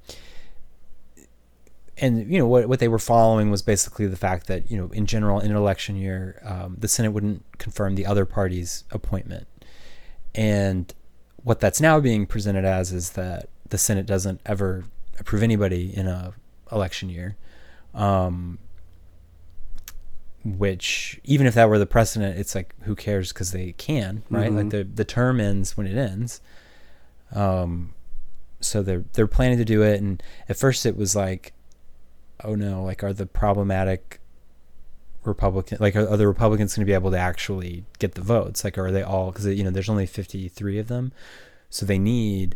And you know what what they were following was basically the fact that you know in general in an election year, um, the Senate wouldn't confirm the other party's appointment, and what that's now being presented as is that the Senate doesn't ever approve anybody in a election year. Um, which even if that were the precedent, it's like who cares because they can, right? Mhm. Like the the term ends when it ends. Um, so they're they're planning to do it, and at first it was like, oh no, like are the problematic Republican like are, are the Republicans going to be able to actually get the votes? Like are they all because you know there's only 53 of them, so they need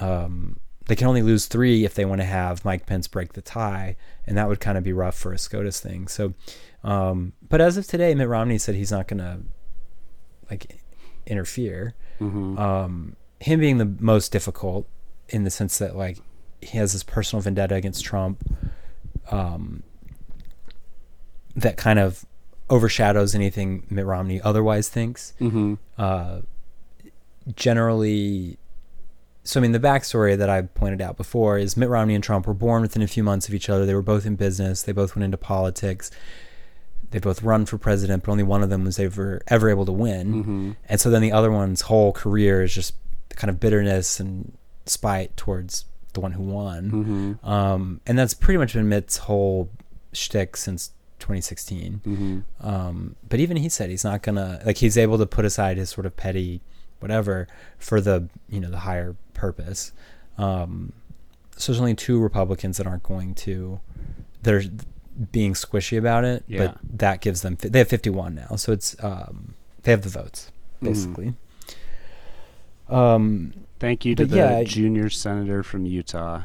um they can only lose three if they want to have Mike Pence break the tie, and that would kind of be rough for a SCOTUS thing. So, um, but as of today, Mitt Romney said he's not going to like interfere. hmm Um, him being the most difficult in the sense that like he has this personal vendetta against Trump, um, that kind of overshadows anything Mitt Romney otherwise thinks hmm uh, generally so I mean the backstory that I pointed out before is Mitt Romney and Trump were born within a few months of each other. They were both in business. They both went into politics. They both run for president, but only one of them was ever ever able to win. hmm And so then the other one's whole career is just kind of bitterness and spite towards the one who won. hmm Um, and that's pretty much been Mitt's whole shtick since 2016. hmm Um, but even he said he's not gonna like he's able to put aside his sort of petty whatever for the you know the higher purpose. Um, so there's only two Republicans that aren't going to that are being squishy about it, Yeah. but that gives them they have 51 now, so it's um, they have the votes Mhm. basically. Um, Thank you to But the yeah, junior senator from Utah.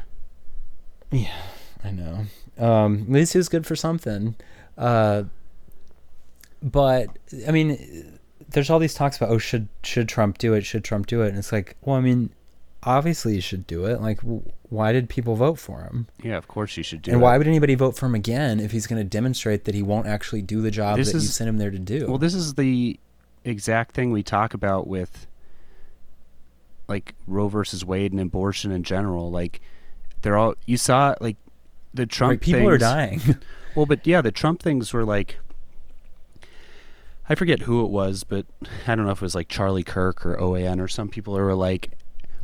yeah, I know. Um, at least he was good for something. Uh, but I mean, there's all these talks about oh should should Trump do it? Should Trump do it? And it's like, well, I mean, obviously he should do it. Like, why did people vote for him? Yeah, of course you should do it. and it. why would anybody vote for him again if he's going to demonstrate that he won't actually do the job This that you sent him there to do? Well, this is the exact thing we talk about with like Roe versus Wade and abortion in general. Like they're all you saw like the Trump Like, people are dying. [LAUGHS] Well, but yeah, the Trump things were like I forget who it was, but I don't know if it was like Charlie Kirk or OAN or some people who were like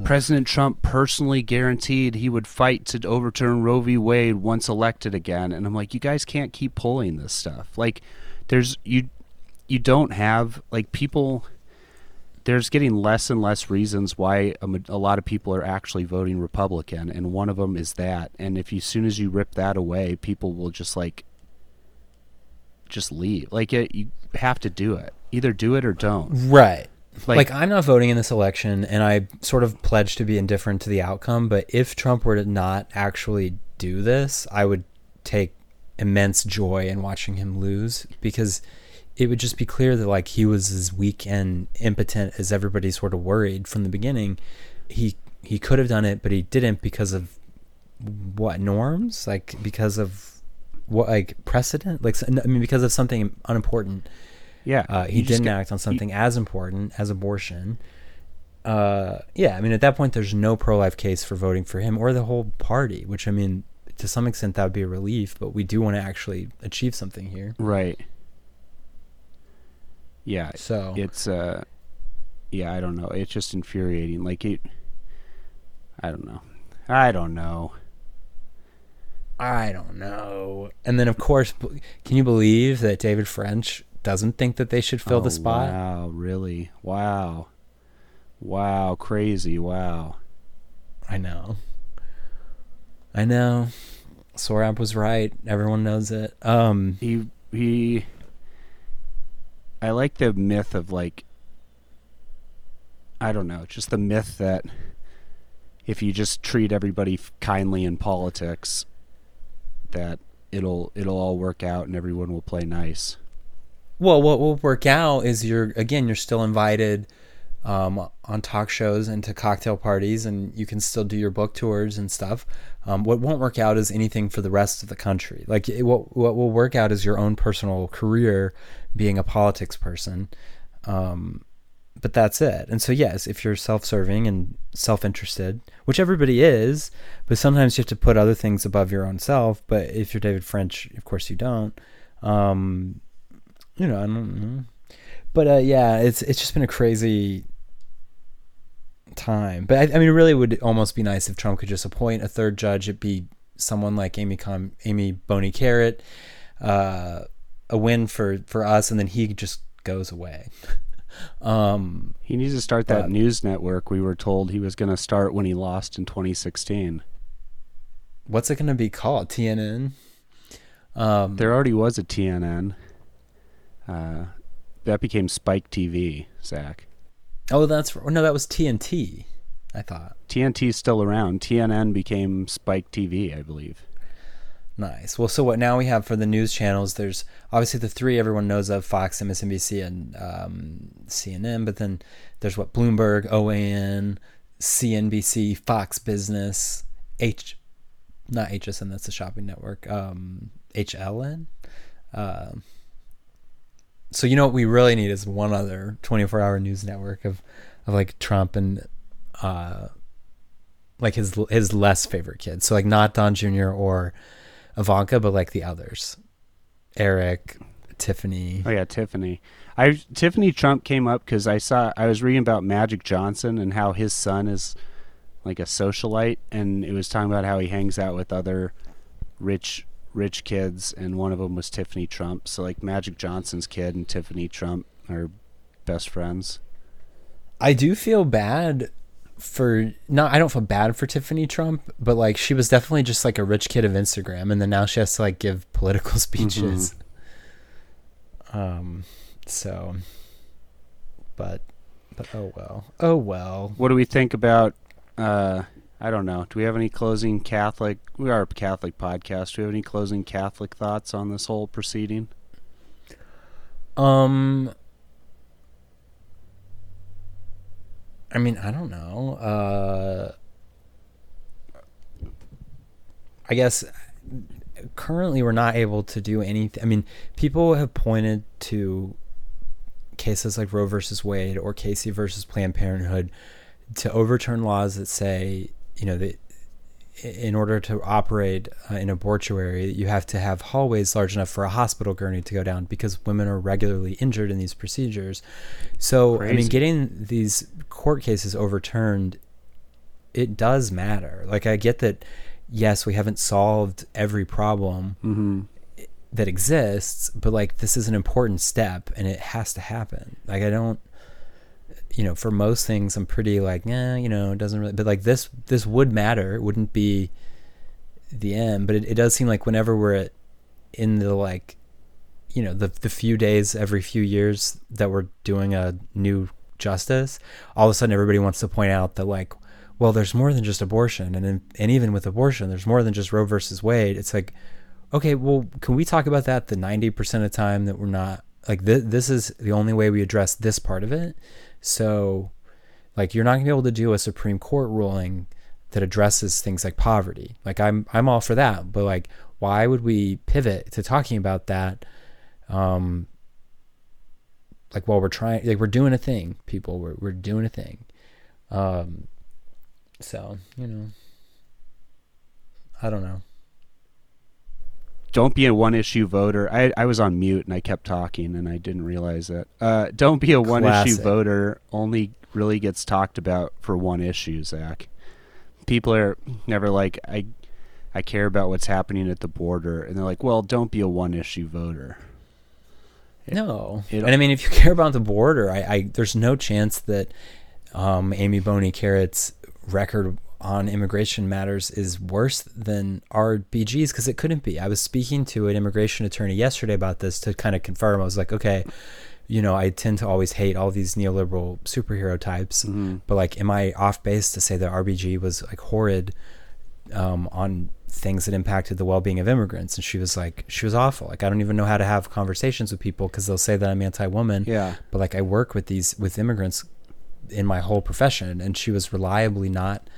President Trump personally guaranteed he would fight to overturn Roe v. Wade once elected again, and I'm like, you guys can't keep pulling this stuff. Like, there's you, you don't have like people. There's getting less and less reasons why a, a lot of people are actually voting Republican, and one of them is that. And if you, as soon as you rip that away, people will just like, just leave. Like, it, you have to do it. Either do it or don't. right. Like, Like, I'm not voting in this election, and I sort of pledge to be indifferent to the outcome. But if Trump were to not actually do this, I would take immense joy in watching him lose because it would just be clear that like he was as weak and impotent as everybody sort of worried from the beginning. He he could have done it, but he didn't because of what norms? Like because of what like precedent? Like I mean because of something unimportant. yeah, Uh, he didn't get- act on something as important as abortion. Uh, yeah, I mean, at that point, there's no pro-life case for voting for him or the whole party. Which I mean, to some extent, that would be a relief. But we do want to actually achieve something here. Right. Yeah, So it's uh yeah, I don't know. It's just infuriating. Like it I don't know. I don't know. I don't know. And then, of course, can you believe that David French doesn't think that they should fill Oh, the spot? Wow, really? Wow. Wow, crazy. Wow. I know. I know. Sohrab was right. Everyone knows it. Um, He he I like the myth of like I don't know, just the myth that if you just treat everybody kindly in politics that it'll it'll all work out and everyone will play nice. Well, what will work out is you're again you're still invited um, on talk shows and to cocktail parties, and you can still do your book tours and stuff. Um, what won't work out is anything for the rest of the country. Like it, what what will work out is your own personal career, being a politics person. Um, but that's it. And so yes, if you're self-serving and self-interested, which everybody is, but sometimes you have to put other things above your own self. But if you're David French, of course you don't. Um, you know, I don't know. But uh, yeah, it's it's just been a crazy time. But I, I mean, it really would almost be nice if Trump could just appoint a third judge. It'd be someone like Amy Com- Amy Boney Carrot, uh, a win for for us, and then he just goes away. [LAUGHS] um, He needs to start that But- news network we were told he was going to start when he lost in 2016. what's it going to be called? TNN. Um, There already was a TNN. Uh, that became Spike TV, Zach. oh, that's no, that was TNT. I thought. TNT's still around. TNN became Spike TV, I believe. Nice. Well, so what now we have for the news channels? There's obviously the three everyone knows of: Fox, MSNBC, and um, CNN. But then there's what Bloomberg, OAN, CNBC, Fox Business, H, not HSN. That's the shopping network. Um, HLN. Um, so you know what we really need is one other 24-hour news network of, of like Trump and, uh, like his his less favorite kids. So like not Don Jr. or Ivanka, but like the others, Eric, Tiffany. Oh yeah, Tiffany. I Tiffany Trump came up because I saw I was reading about Magic Johnson and how his son is like a socialite, and it was talking about how he hangs out with other rich rich kids, and one of them was Tiffany Trump. So like Magic Johnson's kid and Tiffany Trump are best friends. I do feel bad for not. I don't feel bad for Tiffany Trump, but like she was definitely just like a rich kid of Instagram, and then now she has to like give political [LAUGHS] speeches. Um, so, but but oh well, oh well. What do we think about? Uh, I don't know. Do we have any closing Catholic? We are a Catholic podcast. Do we have any closing Catholic thoughts on this whole proceeding? Um, I mean, I don't know. Uh, I guess currently we're not able to do anything. I mean, people have pointed to cases like Roe versus Wade or Casey versus Planned Parenthood to overturn laws that say, you know, that in order to operate uh, a mortuary, you have to have hallways large enough for a hospital gurney to go down because women are regularly injured in these procedures. So, Crazy. I mean, getting these court cases overturned, it does matter. Like, I get that, yes, we haven't solved every problem mm-hmm. that exists, but like, this is an important step and it has to happen. Like, I don't you know, for most things, I'm pretty like, yeah, you know, it doesn't really. But like this, this would matter. It wouldn't be the end, but it, it does seem like whenever we're at, in the like, you know, the the few days every few years that we're doing a new justice, all of a sudden everybody wants to point out that like, well, there's more than just abortion, and in, and even with abortion, there's more than just Roe versus Wade. It's like, okay, well, can we talk about that the ninety percent of the time that we're not like th- this is the only way we address this part of it so, like, you're not gonna be able to do a Supreme Court ruling that addresses things like poverty. Like, I'm I'm all for that, but like, why would we pivot to talking about that? Um, like, while we're trying, like, we're doing a thing, people. We're we're doing a thing. Um, so you know, I don't know don't be a one issue voter. I I was on mute and I kept talking and I didn't realize it. Uh, don't be a one issue voter. Only really gets talked about for one issue, Zach. People are never like I. I care about what's happening at the border, and they're like, "Well, don't be a one issue voter." It, no, it, and I mean, if you care about the border, I, I there's no chance that um, Amy Boney Carrot's record on immigration matters is worse than RBG's because it couldn't be. I was speaking to an immigration attorney yesterday about this to kind of confirm. I was like, okay, you know, I tend to always hate all these neoliberal superhero types, mm-hmm. but like, am I off base to say that RBG was like horrid um, on things that impacted the well-being of immigrants? And she was like, she was awful. Like, I don't even know how to have conversations with people because they'll say that I'm anti-woman. Yeah. But like, I work with these with immigrants in my whole profession, and she was reliably not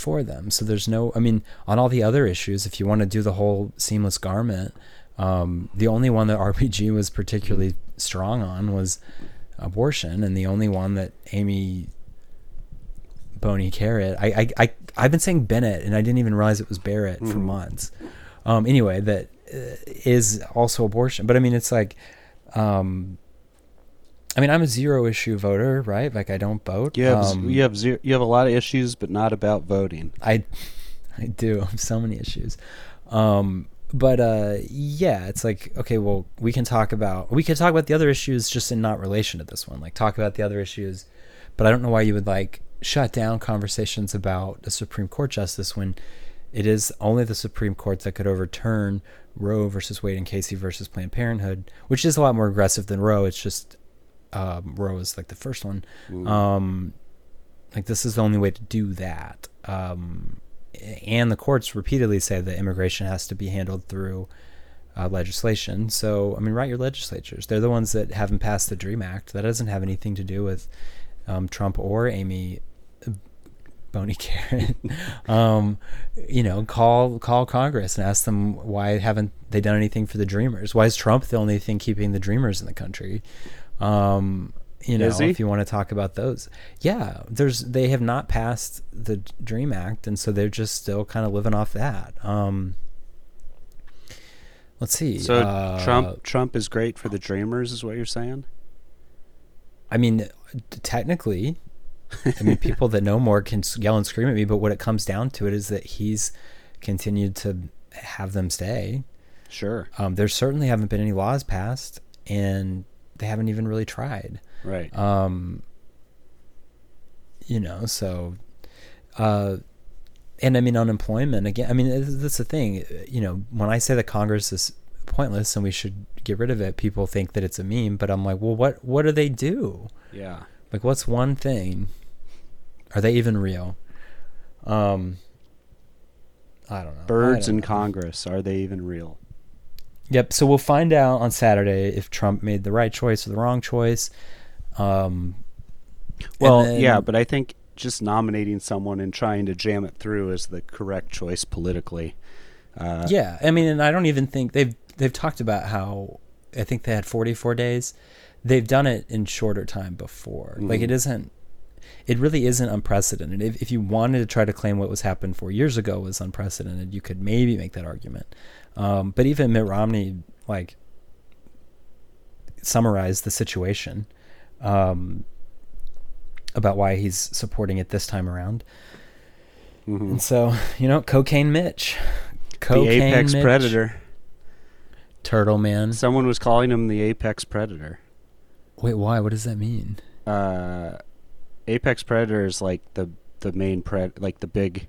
for them. So there's no, I mean, on all the other issues, if you want to do the whole seamless garment, um, the only one that [LAUGHS] RBG was particularly strong on was abortion, and the only one that Amy Boney Carrot, I, I, I, I've been saying Bennett, and I didn't even realize it was Barrett mm. for months. Um, anyway, that uh, is also abortion, but I mean, it's like, um, I mean, I'm a zero issue voter, right? Like I don't vote. You have um, you have zero, you have a lot of issues, but not about voting. I I do [LAUGHS] I have so many issues. Um, but uh, yeah, it's like okay, well, we can talk about we can talk about the other issues just in not relation to this one. Like talk about the other issues, but I don't know why you would like shut down conversations about a Supreme Court justice when it is only the Supreme Court that could overturn Roe versus Wade and Casey versus Planned Parenthood, which is a lot more aggressive than Roe. It's just um, Roe is like the first one. Um, like this is the only way to do that. Um, and the courts repeatedly say that immigration has to be handled through uh, legislation. So I mean, write your legislatures. They're the ones that haven't passed the Dream Act. That doesn't have anything to do with um, Trump or Amy uh, Boney Carrot. [LAUGHS] um, you know, call call Congress and ask them why haven't they done anything for the Dreamers? Why is Trump the only thing keeping the Dreamers in the country? Um, you know, if you want to talk about those, yeah, there's they have not passed the Dream Act, and so they're just still kind of living off that. Um, let's see. So uh, Trump Trump is great for the Dreamers, is what you're saying? I mean, technically, I mean, people that know more can yell and scream at me, but what it comes down to it is that he's continued to have them stay. Sure. Um, there certainly haven't been any laws passed, and they haven't even really tried. Right. Um, you know, so, uh, and I mean, unemployment again. I mean, that's the thing. You know, when I say that Congress is pointless and we should get rid of it, people think that it's a meme. But I'm like, well, what what do they do? Yeah. Like, what's one thing? Are they even real? Um, I don't know. I Birds don't in know. Congress, are they even real? Yep. So we'll find out on Saturday if Trump made the right choice or the wrong choice. Um, Well, then- yeah, but I think just nominating someone and trying to jam it through is the correct choice politically. Uh, yeah. I mean, and I don't even think they've they've talked about how I think they had 44 days. They've done it in shorter time before. Like Mhm. it isn't. It really isn't unprecedented. If, if you wanted to try to claim what was happened four years ago was unprecedented, you could maybe make that argument. Um, but even Mitt Romney, like, summarized the situation um, about why he's supporting it this time around. mhm. And so, you know, cocaine Mitch, The apex Mitch, predator. turtle man. Someone was calling him the apex predator. Wait, why? What does that mean? Uh, apex predator is like the the main pred, like the big,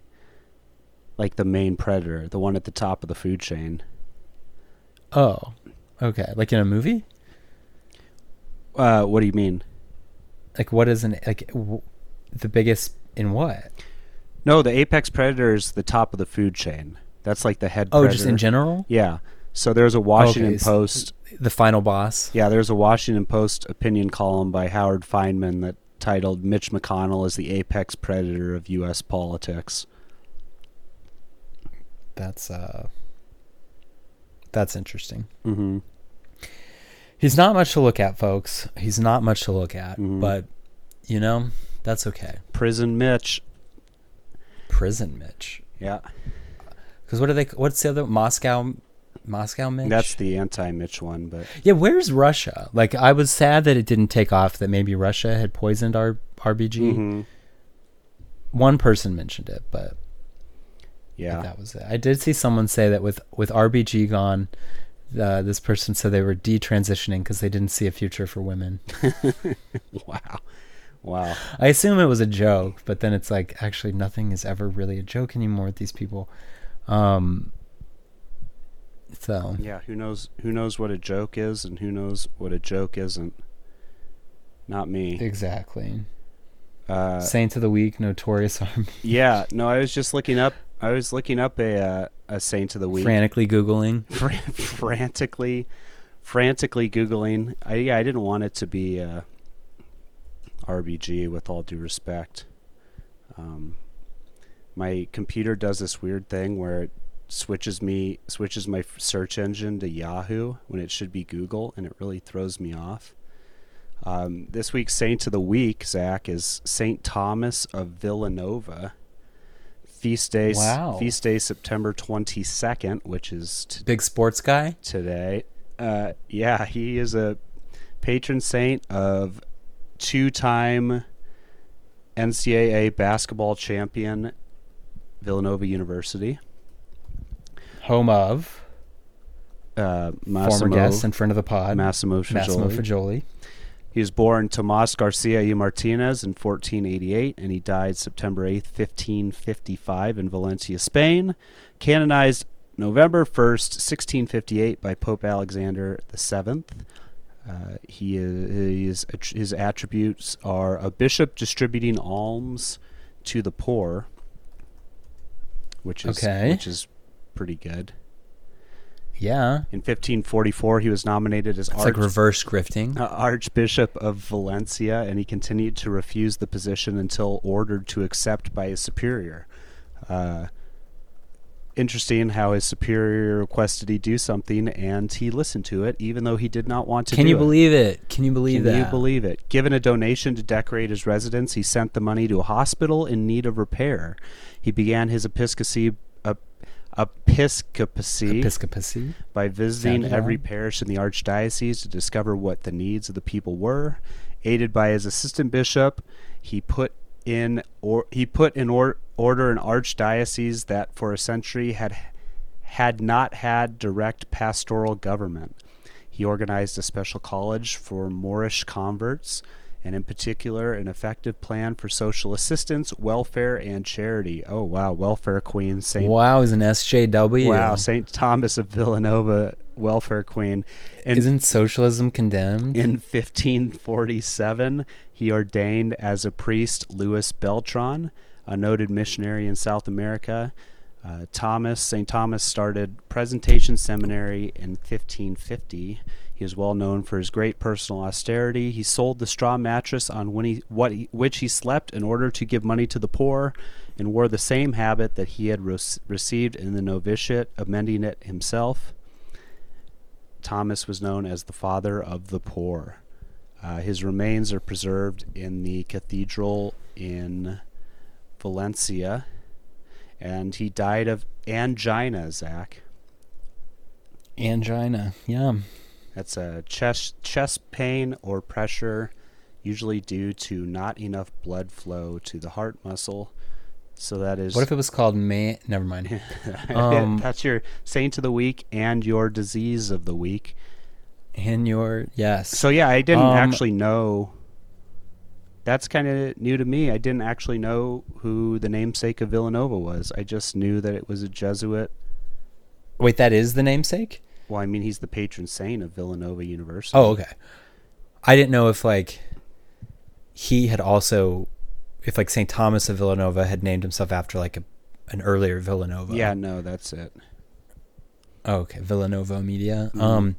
like the main predator, the one at the top of the food chain. Oh, okay. Like in a movie? Uh, what do you mean? Like what is an like w- the biggest in what? No, the apex predator is the top of the food chain. That's like the head. Oh, predator. just in general? Yeah. So there's a Washington Okay, so- Post. The final boss. Yeah, there's a Washington Post opinion column by Howard Fineman that titled "Mitch McConnell is the apex predator of U.S. politics." That's uh That's interesting. Mm-hmm. He's not much to look at, folks. He's not much to look at, Mhm. but you know, that's okay. Prison Mitch. Prison Mitch. Yeah, Cuz what are they what's the other Moscow Moscow Mitch? that's the anti-Mitch one, but Yeah, where's Russia? Like I was sad that it didn't take off that maybe Russia had poisoned our RBG. Mhm. One person mentioned it, but yeah, that was it. I did see someone say that with with RBG gone, uh, this person said they were detransitioning because they didn't see a future for women. [LAUGHS] [LAUGHS] wow, wow. I assume it was a joke, but then it's like actually nothing is ever really a joke anymore with these people. Um, so Yeah, who knows? Who knows what a joke is, and who knows what a joke isn't? Not me. exactly. Uh, Saint of the week, notorious [LAUGHS] army. yeah, no, I was just looking up. I was looking up a uh, a saint of the week. frantically googling. [LAUGHS] Fran- frantically, frantically googling. I yeah, I didn't want it to be uh, RBG. With all due respect, um, my computer does this weird thing where it switches me switches my search engine to Yahoo when it should be Google, and it really throws me off. Um, this week's saint of the week, Zach, is Saint Thomas of Villanova. Feast day, Wow. feast day, September twenty second, which is t- Big sports guy. today. Uh, yeah, he is a patron saint of two-time NCAA basketball champion Villanova University. Home of Uh, Massimo, former guest and friend of the pod, Massimo Faggioli. Massimo Faggioli. He was born Tomas Garcia y Martinez in 1488, and he died September 8th, 1555, in Valencia, Spain. Canonized November 1st, 1658, by Pope Alexander VII. Uh, he is, his attributes are a bishop distributing alms to the poor, which is Okay. which is pretty good. Yeah, In 1544, he was nominated as arch- like reverse grifting. uh, Archbishop of Valencia, and he continued to refuse the position until ordered to accept by his superior. Uh, interesting how his superior requested he do something, and he listened to it, even though he did not want to. Can you it. believe it? Can you believe Can that? you believe it? Given a donation to decorate his residence, he sent the money to a hospital in need of repair. He began his episcopacy. Episcopacy Episcopacy. by visiting Sounded every parish in the archdiocese to discover what the needs of the people were. Aided by his assistant bishop, he put in or he put in or, order an archdiocese that for a century had had not had direct pastoral government. He organized a special college for Moorish converts, and in particular, an effective plan for social assistance, welfare, and charity. Oh wow, welfare queen Saint Wow, is an SJW. Wow, St. Thomas of Villanova, welfare queen. And Isn't socialism condemned? in 1547, he ordained as a priest Louis Beltran. a noted missionary in South America. Uh, Thomas, St. Thomas started Presentation Seminary in 1550. He is well known for his great personal austerity. He sold the straw mattress on he, what he, which he slept in order to give money to the poor, and wore the same habit that he had res- received in the novitiate amending it himself. Thomas was known as the father of the poor. Uh, his remains are preserved in the cathedral in Valencia, and he died of angina, Zach. Angina. Yeah. That's a chest chest pain or pressure, usually due to not enough blood flow to the heart muscle. So that is. What if it was called man? Never mind. [LAUGHS] Um, [LAUGHS] That's your saint of the week and your disease of the week. and your yes. So yeah, I didn't Um, actually know. That's kind of new to me. I didn't actually know who the namesake of Villanova was. I just knew that it was a Jesuit. Wait, that is the namesake. Well, I mean, he's the patron saint of Villanova University. Oh, okay. I didn't know if like he had also, if like Saint Thomas of Villanova had named himself after like a, an earlier Villanova. yeah, no, that's it. Oh, okay, Villanova Media. Mhm. Um,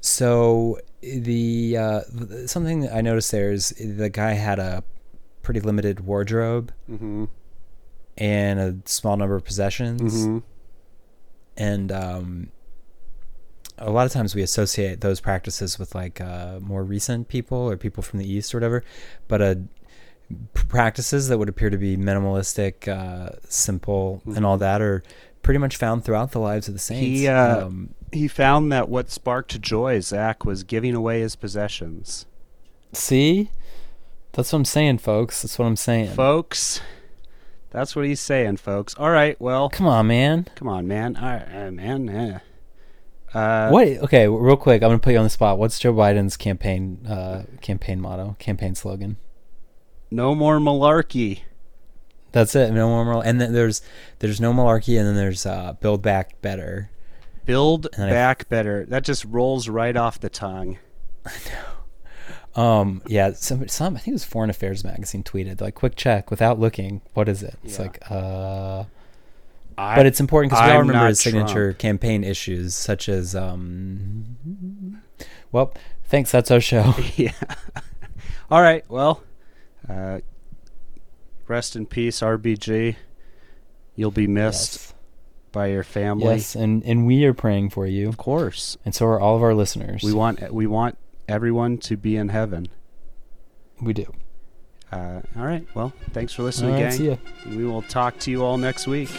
so the uh, something that I noticed there is the guy had a pretty limited wardrobe Mm-hmm. and a small number of possessions, Mm-hmm. and um, a lot of times we associate those practices with like uh, more recent people or people from the east or whatever, but uh, practices that would appear to be minimalistic, uh, simple, and all that are pretty much found throughout the lives of the saints. He, uh, um, He found that what sparked joy, Zach, was giving away his possessions. See? That's what I'm saying, folks. That's what I'm saying. Folks, that's what he's saying, folks. All right, well, Come on, man. come on, man. All right, man. eh. Uh, what? Okay, real quick. I'm gonna put you on the spot. What's Joe Biden's campaign uh, campaign motto? Campaign slogan? No more malarkey. That's it. No more. mal- And then there's there's no malarkey, and then there's uh, build back better. Build And I- back better. That just rolls right off the tongue. [LAUGHS] Um, yeah, some some I think it was Foreign Affairs magazine tweeted like quick check without looking. What is it? It's Yeah. like uh. I, But it's important because we all remember his signature Trump. campaign issues, such as um. Well, thanks. That's our show. [LAUGHS] yeah. [LAUGHS] All right. Well, uh, rest in peace, RBG. You'll be missed Yes. by your family. Yes, and and we are praying for you, Of course. and so are all of our listeners. We want we want everyone to be in heaven. we do. Uh, all right. Well, thanks for listening, right, gang. see ya. We will talk to you all next week.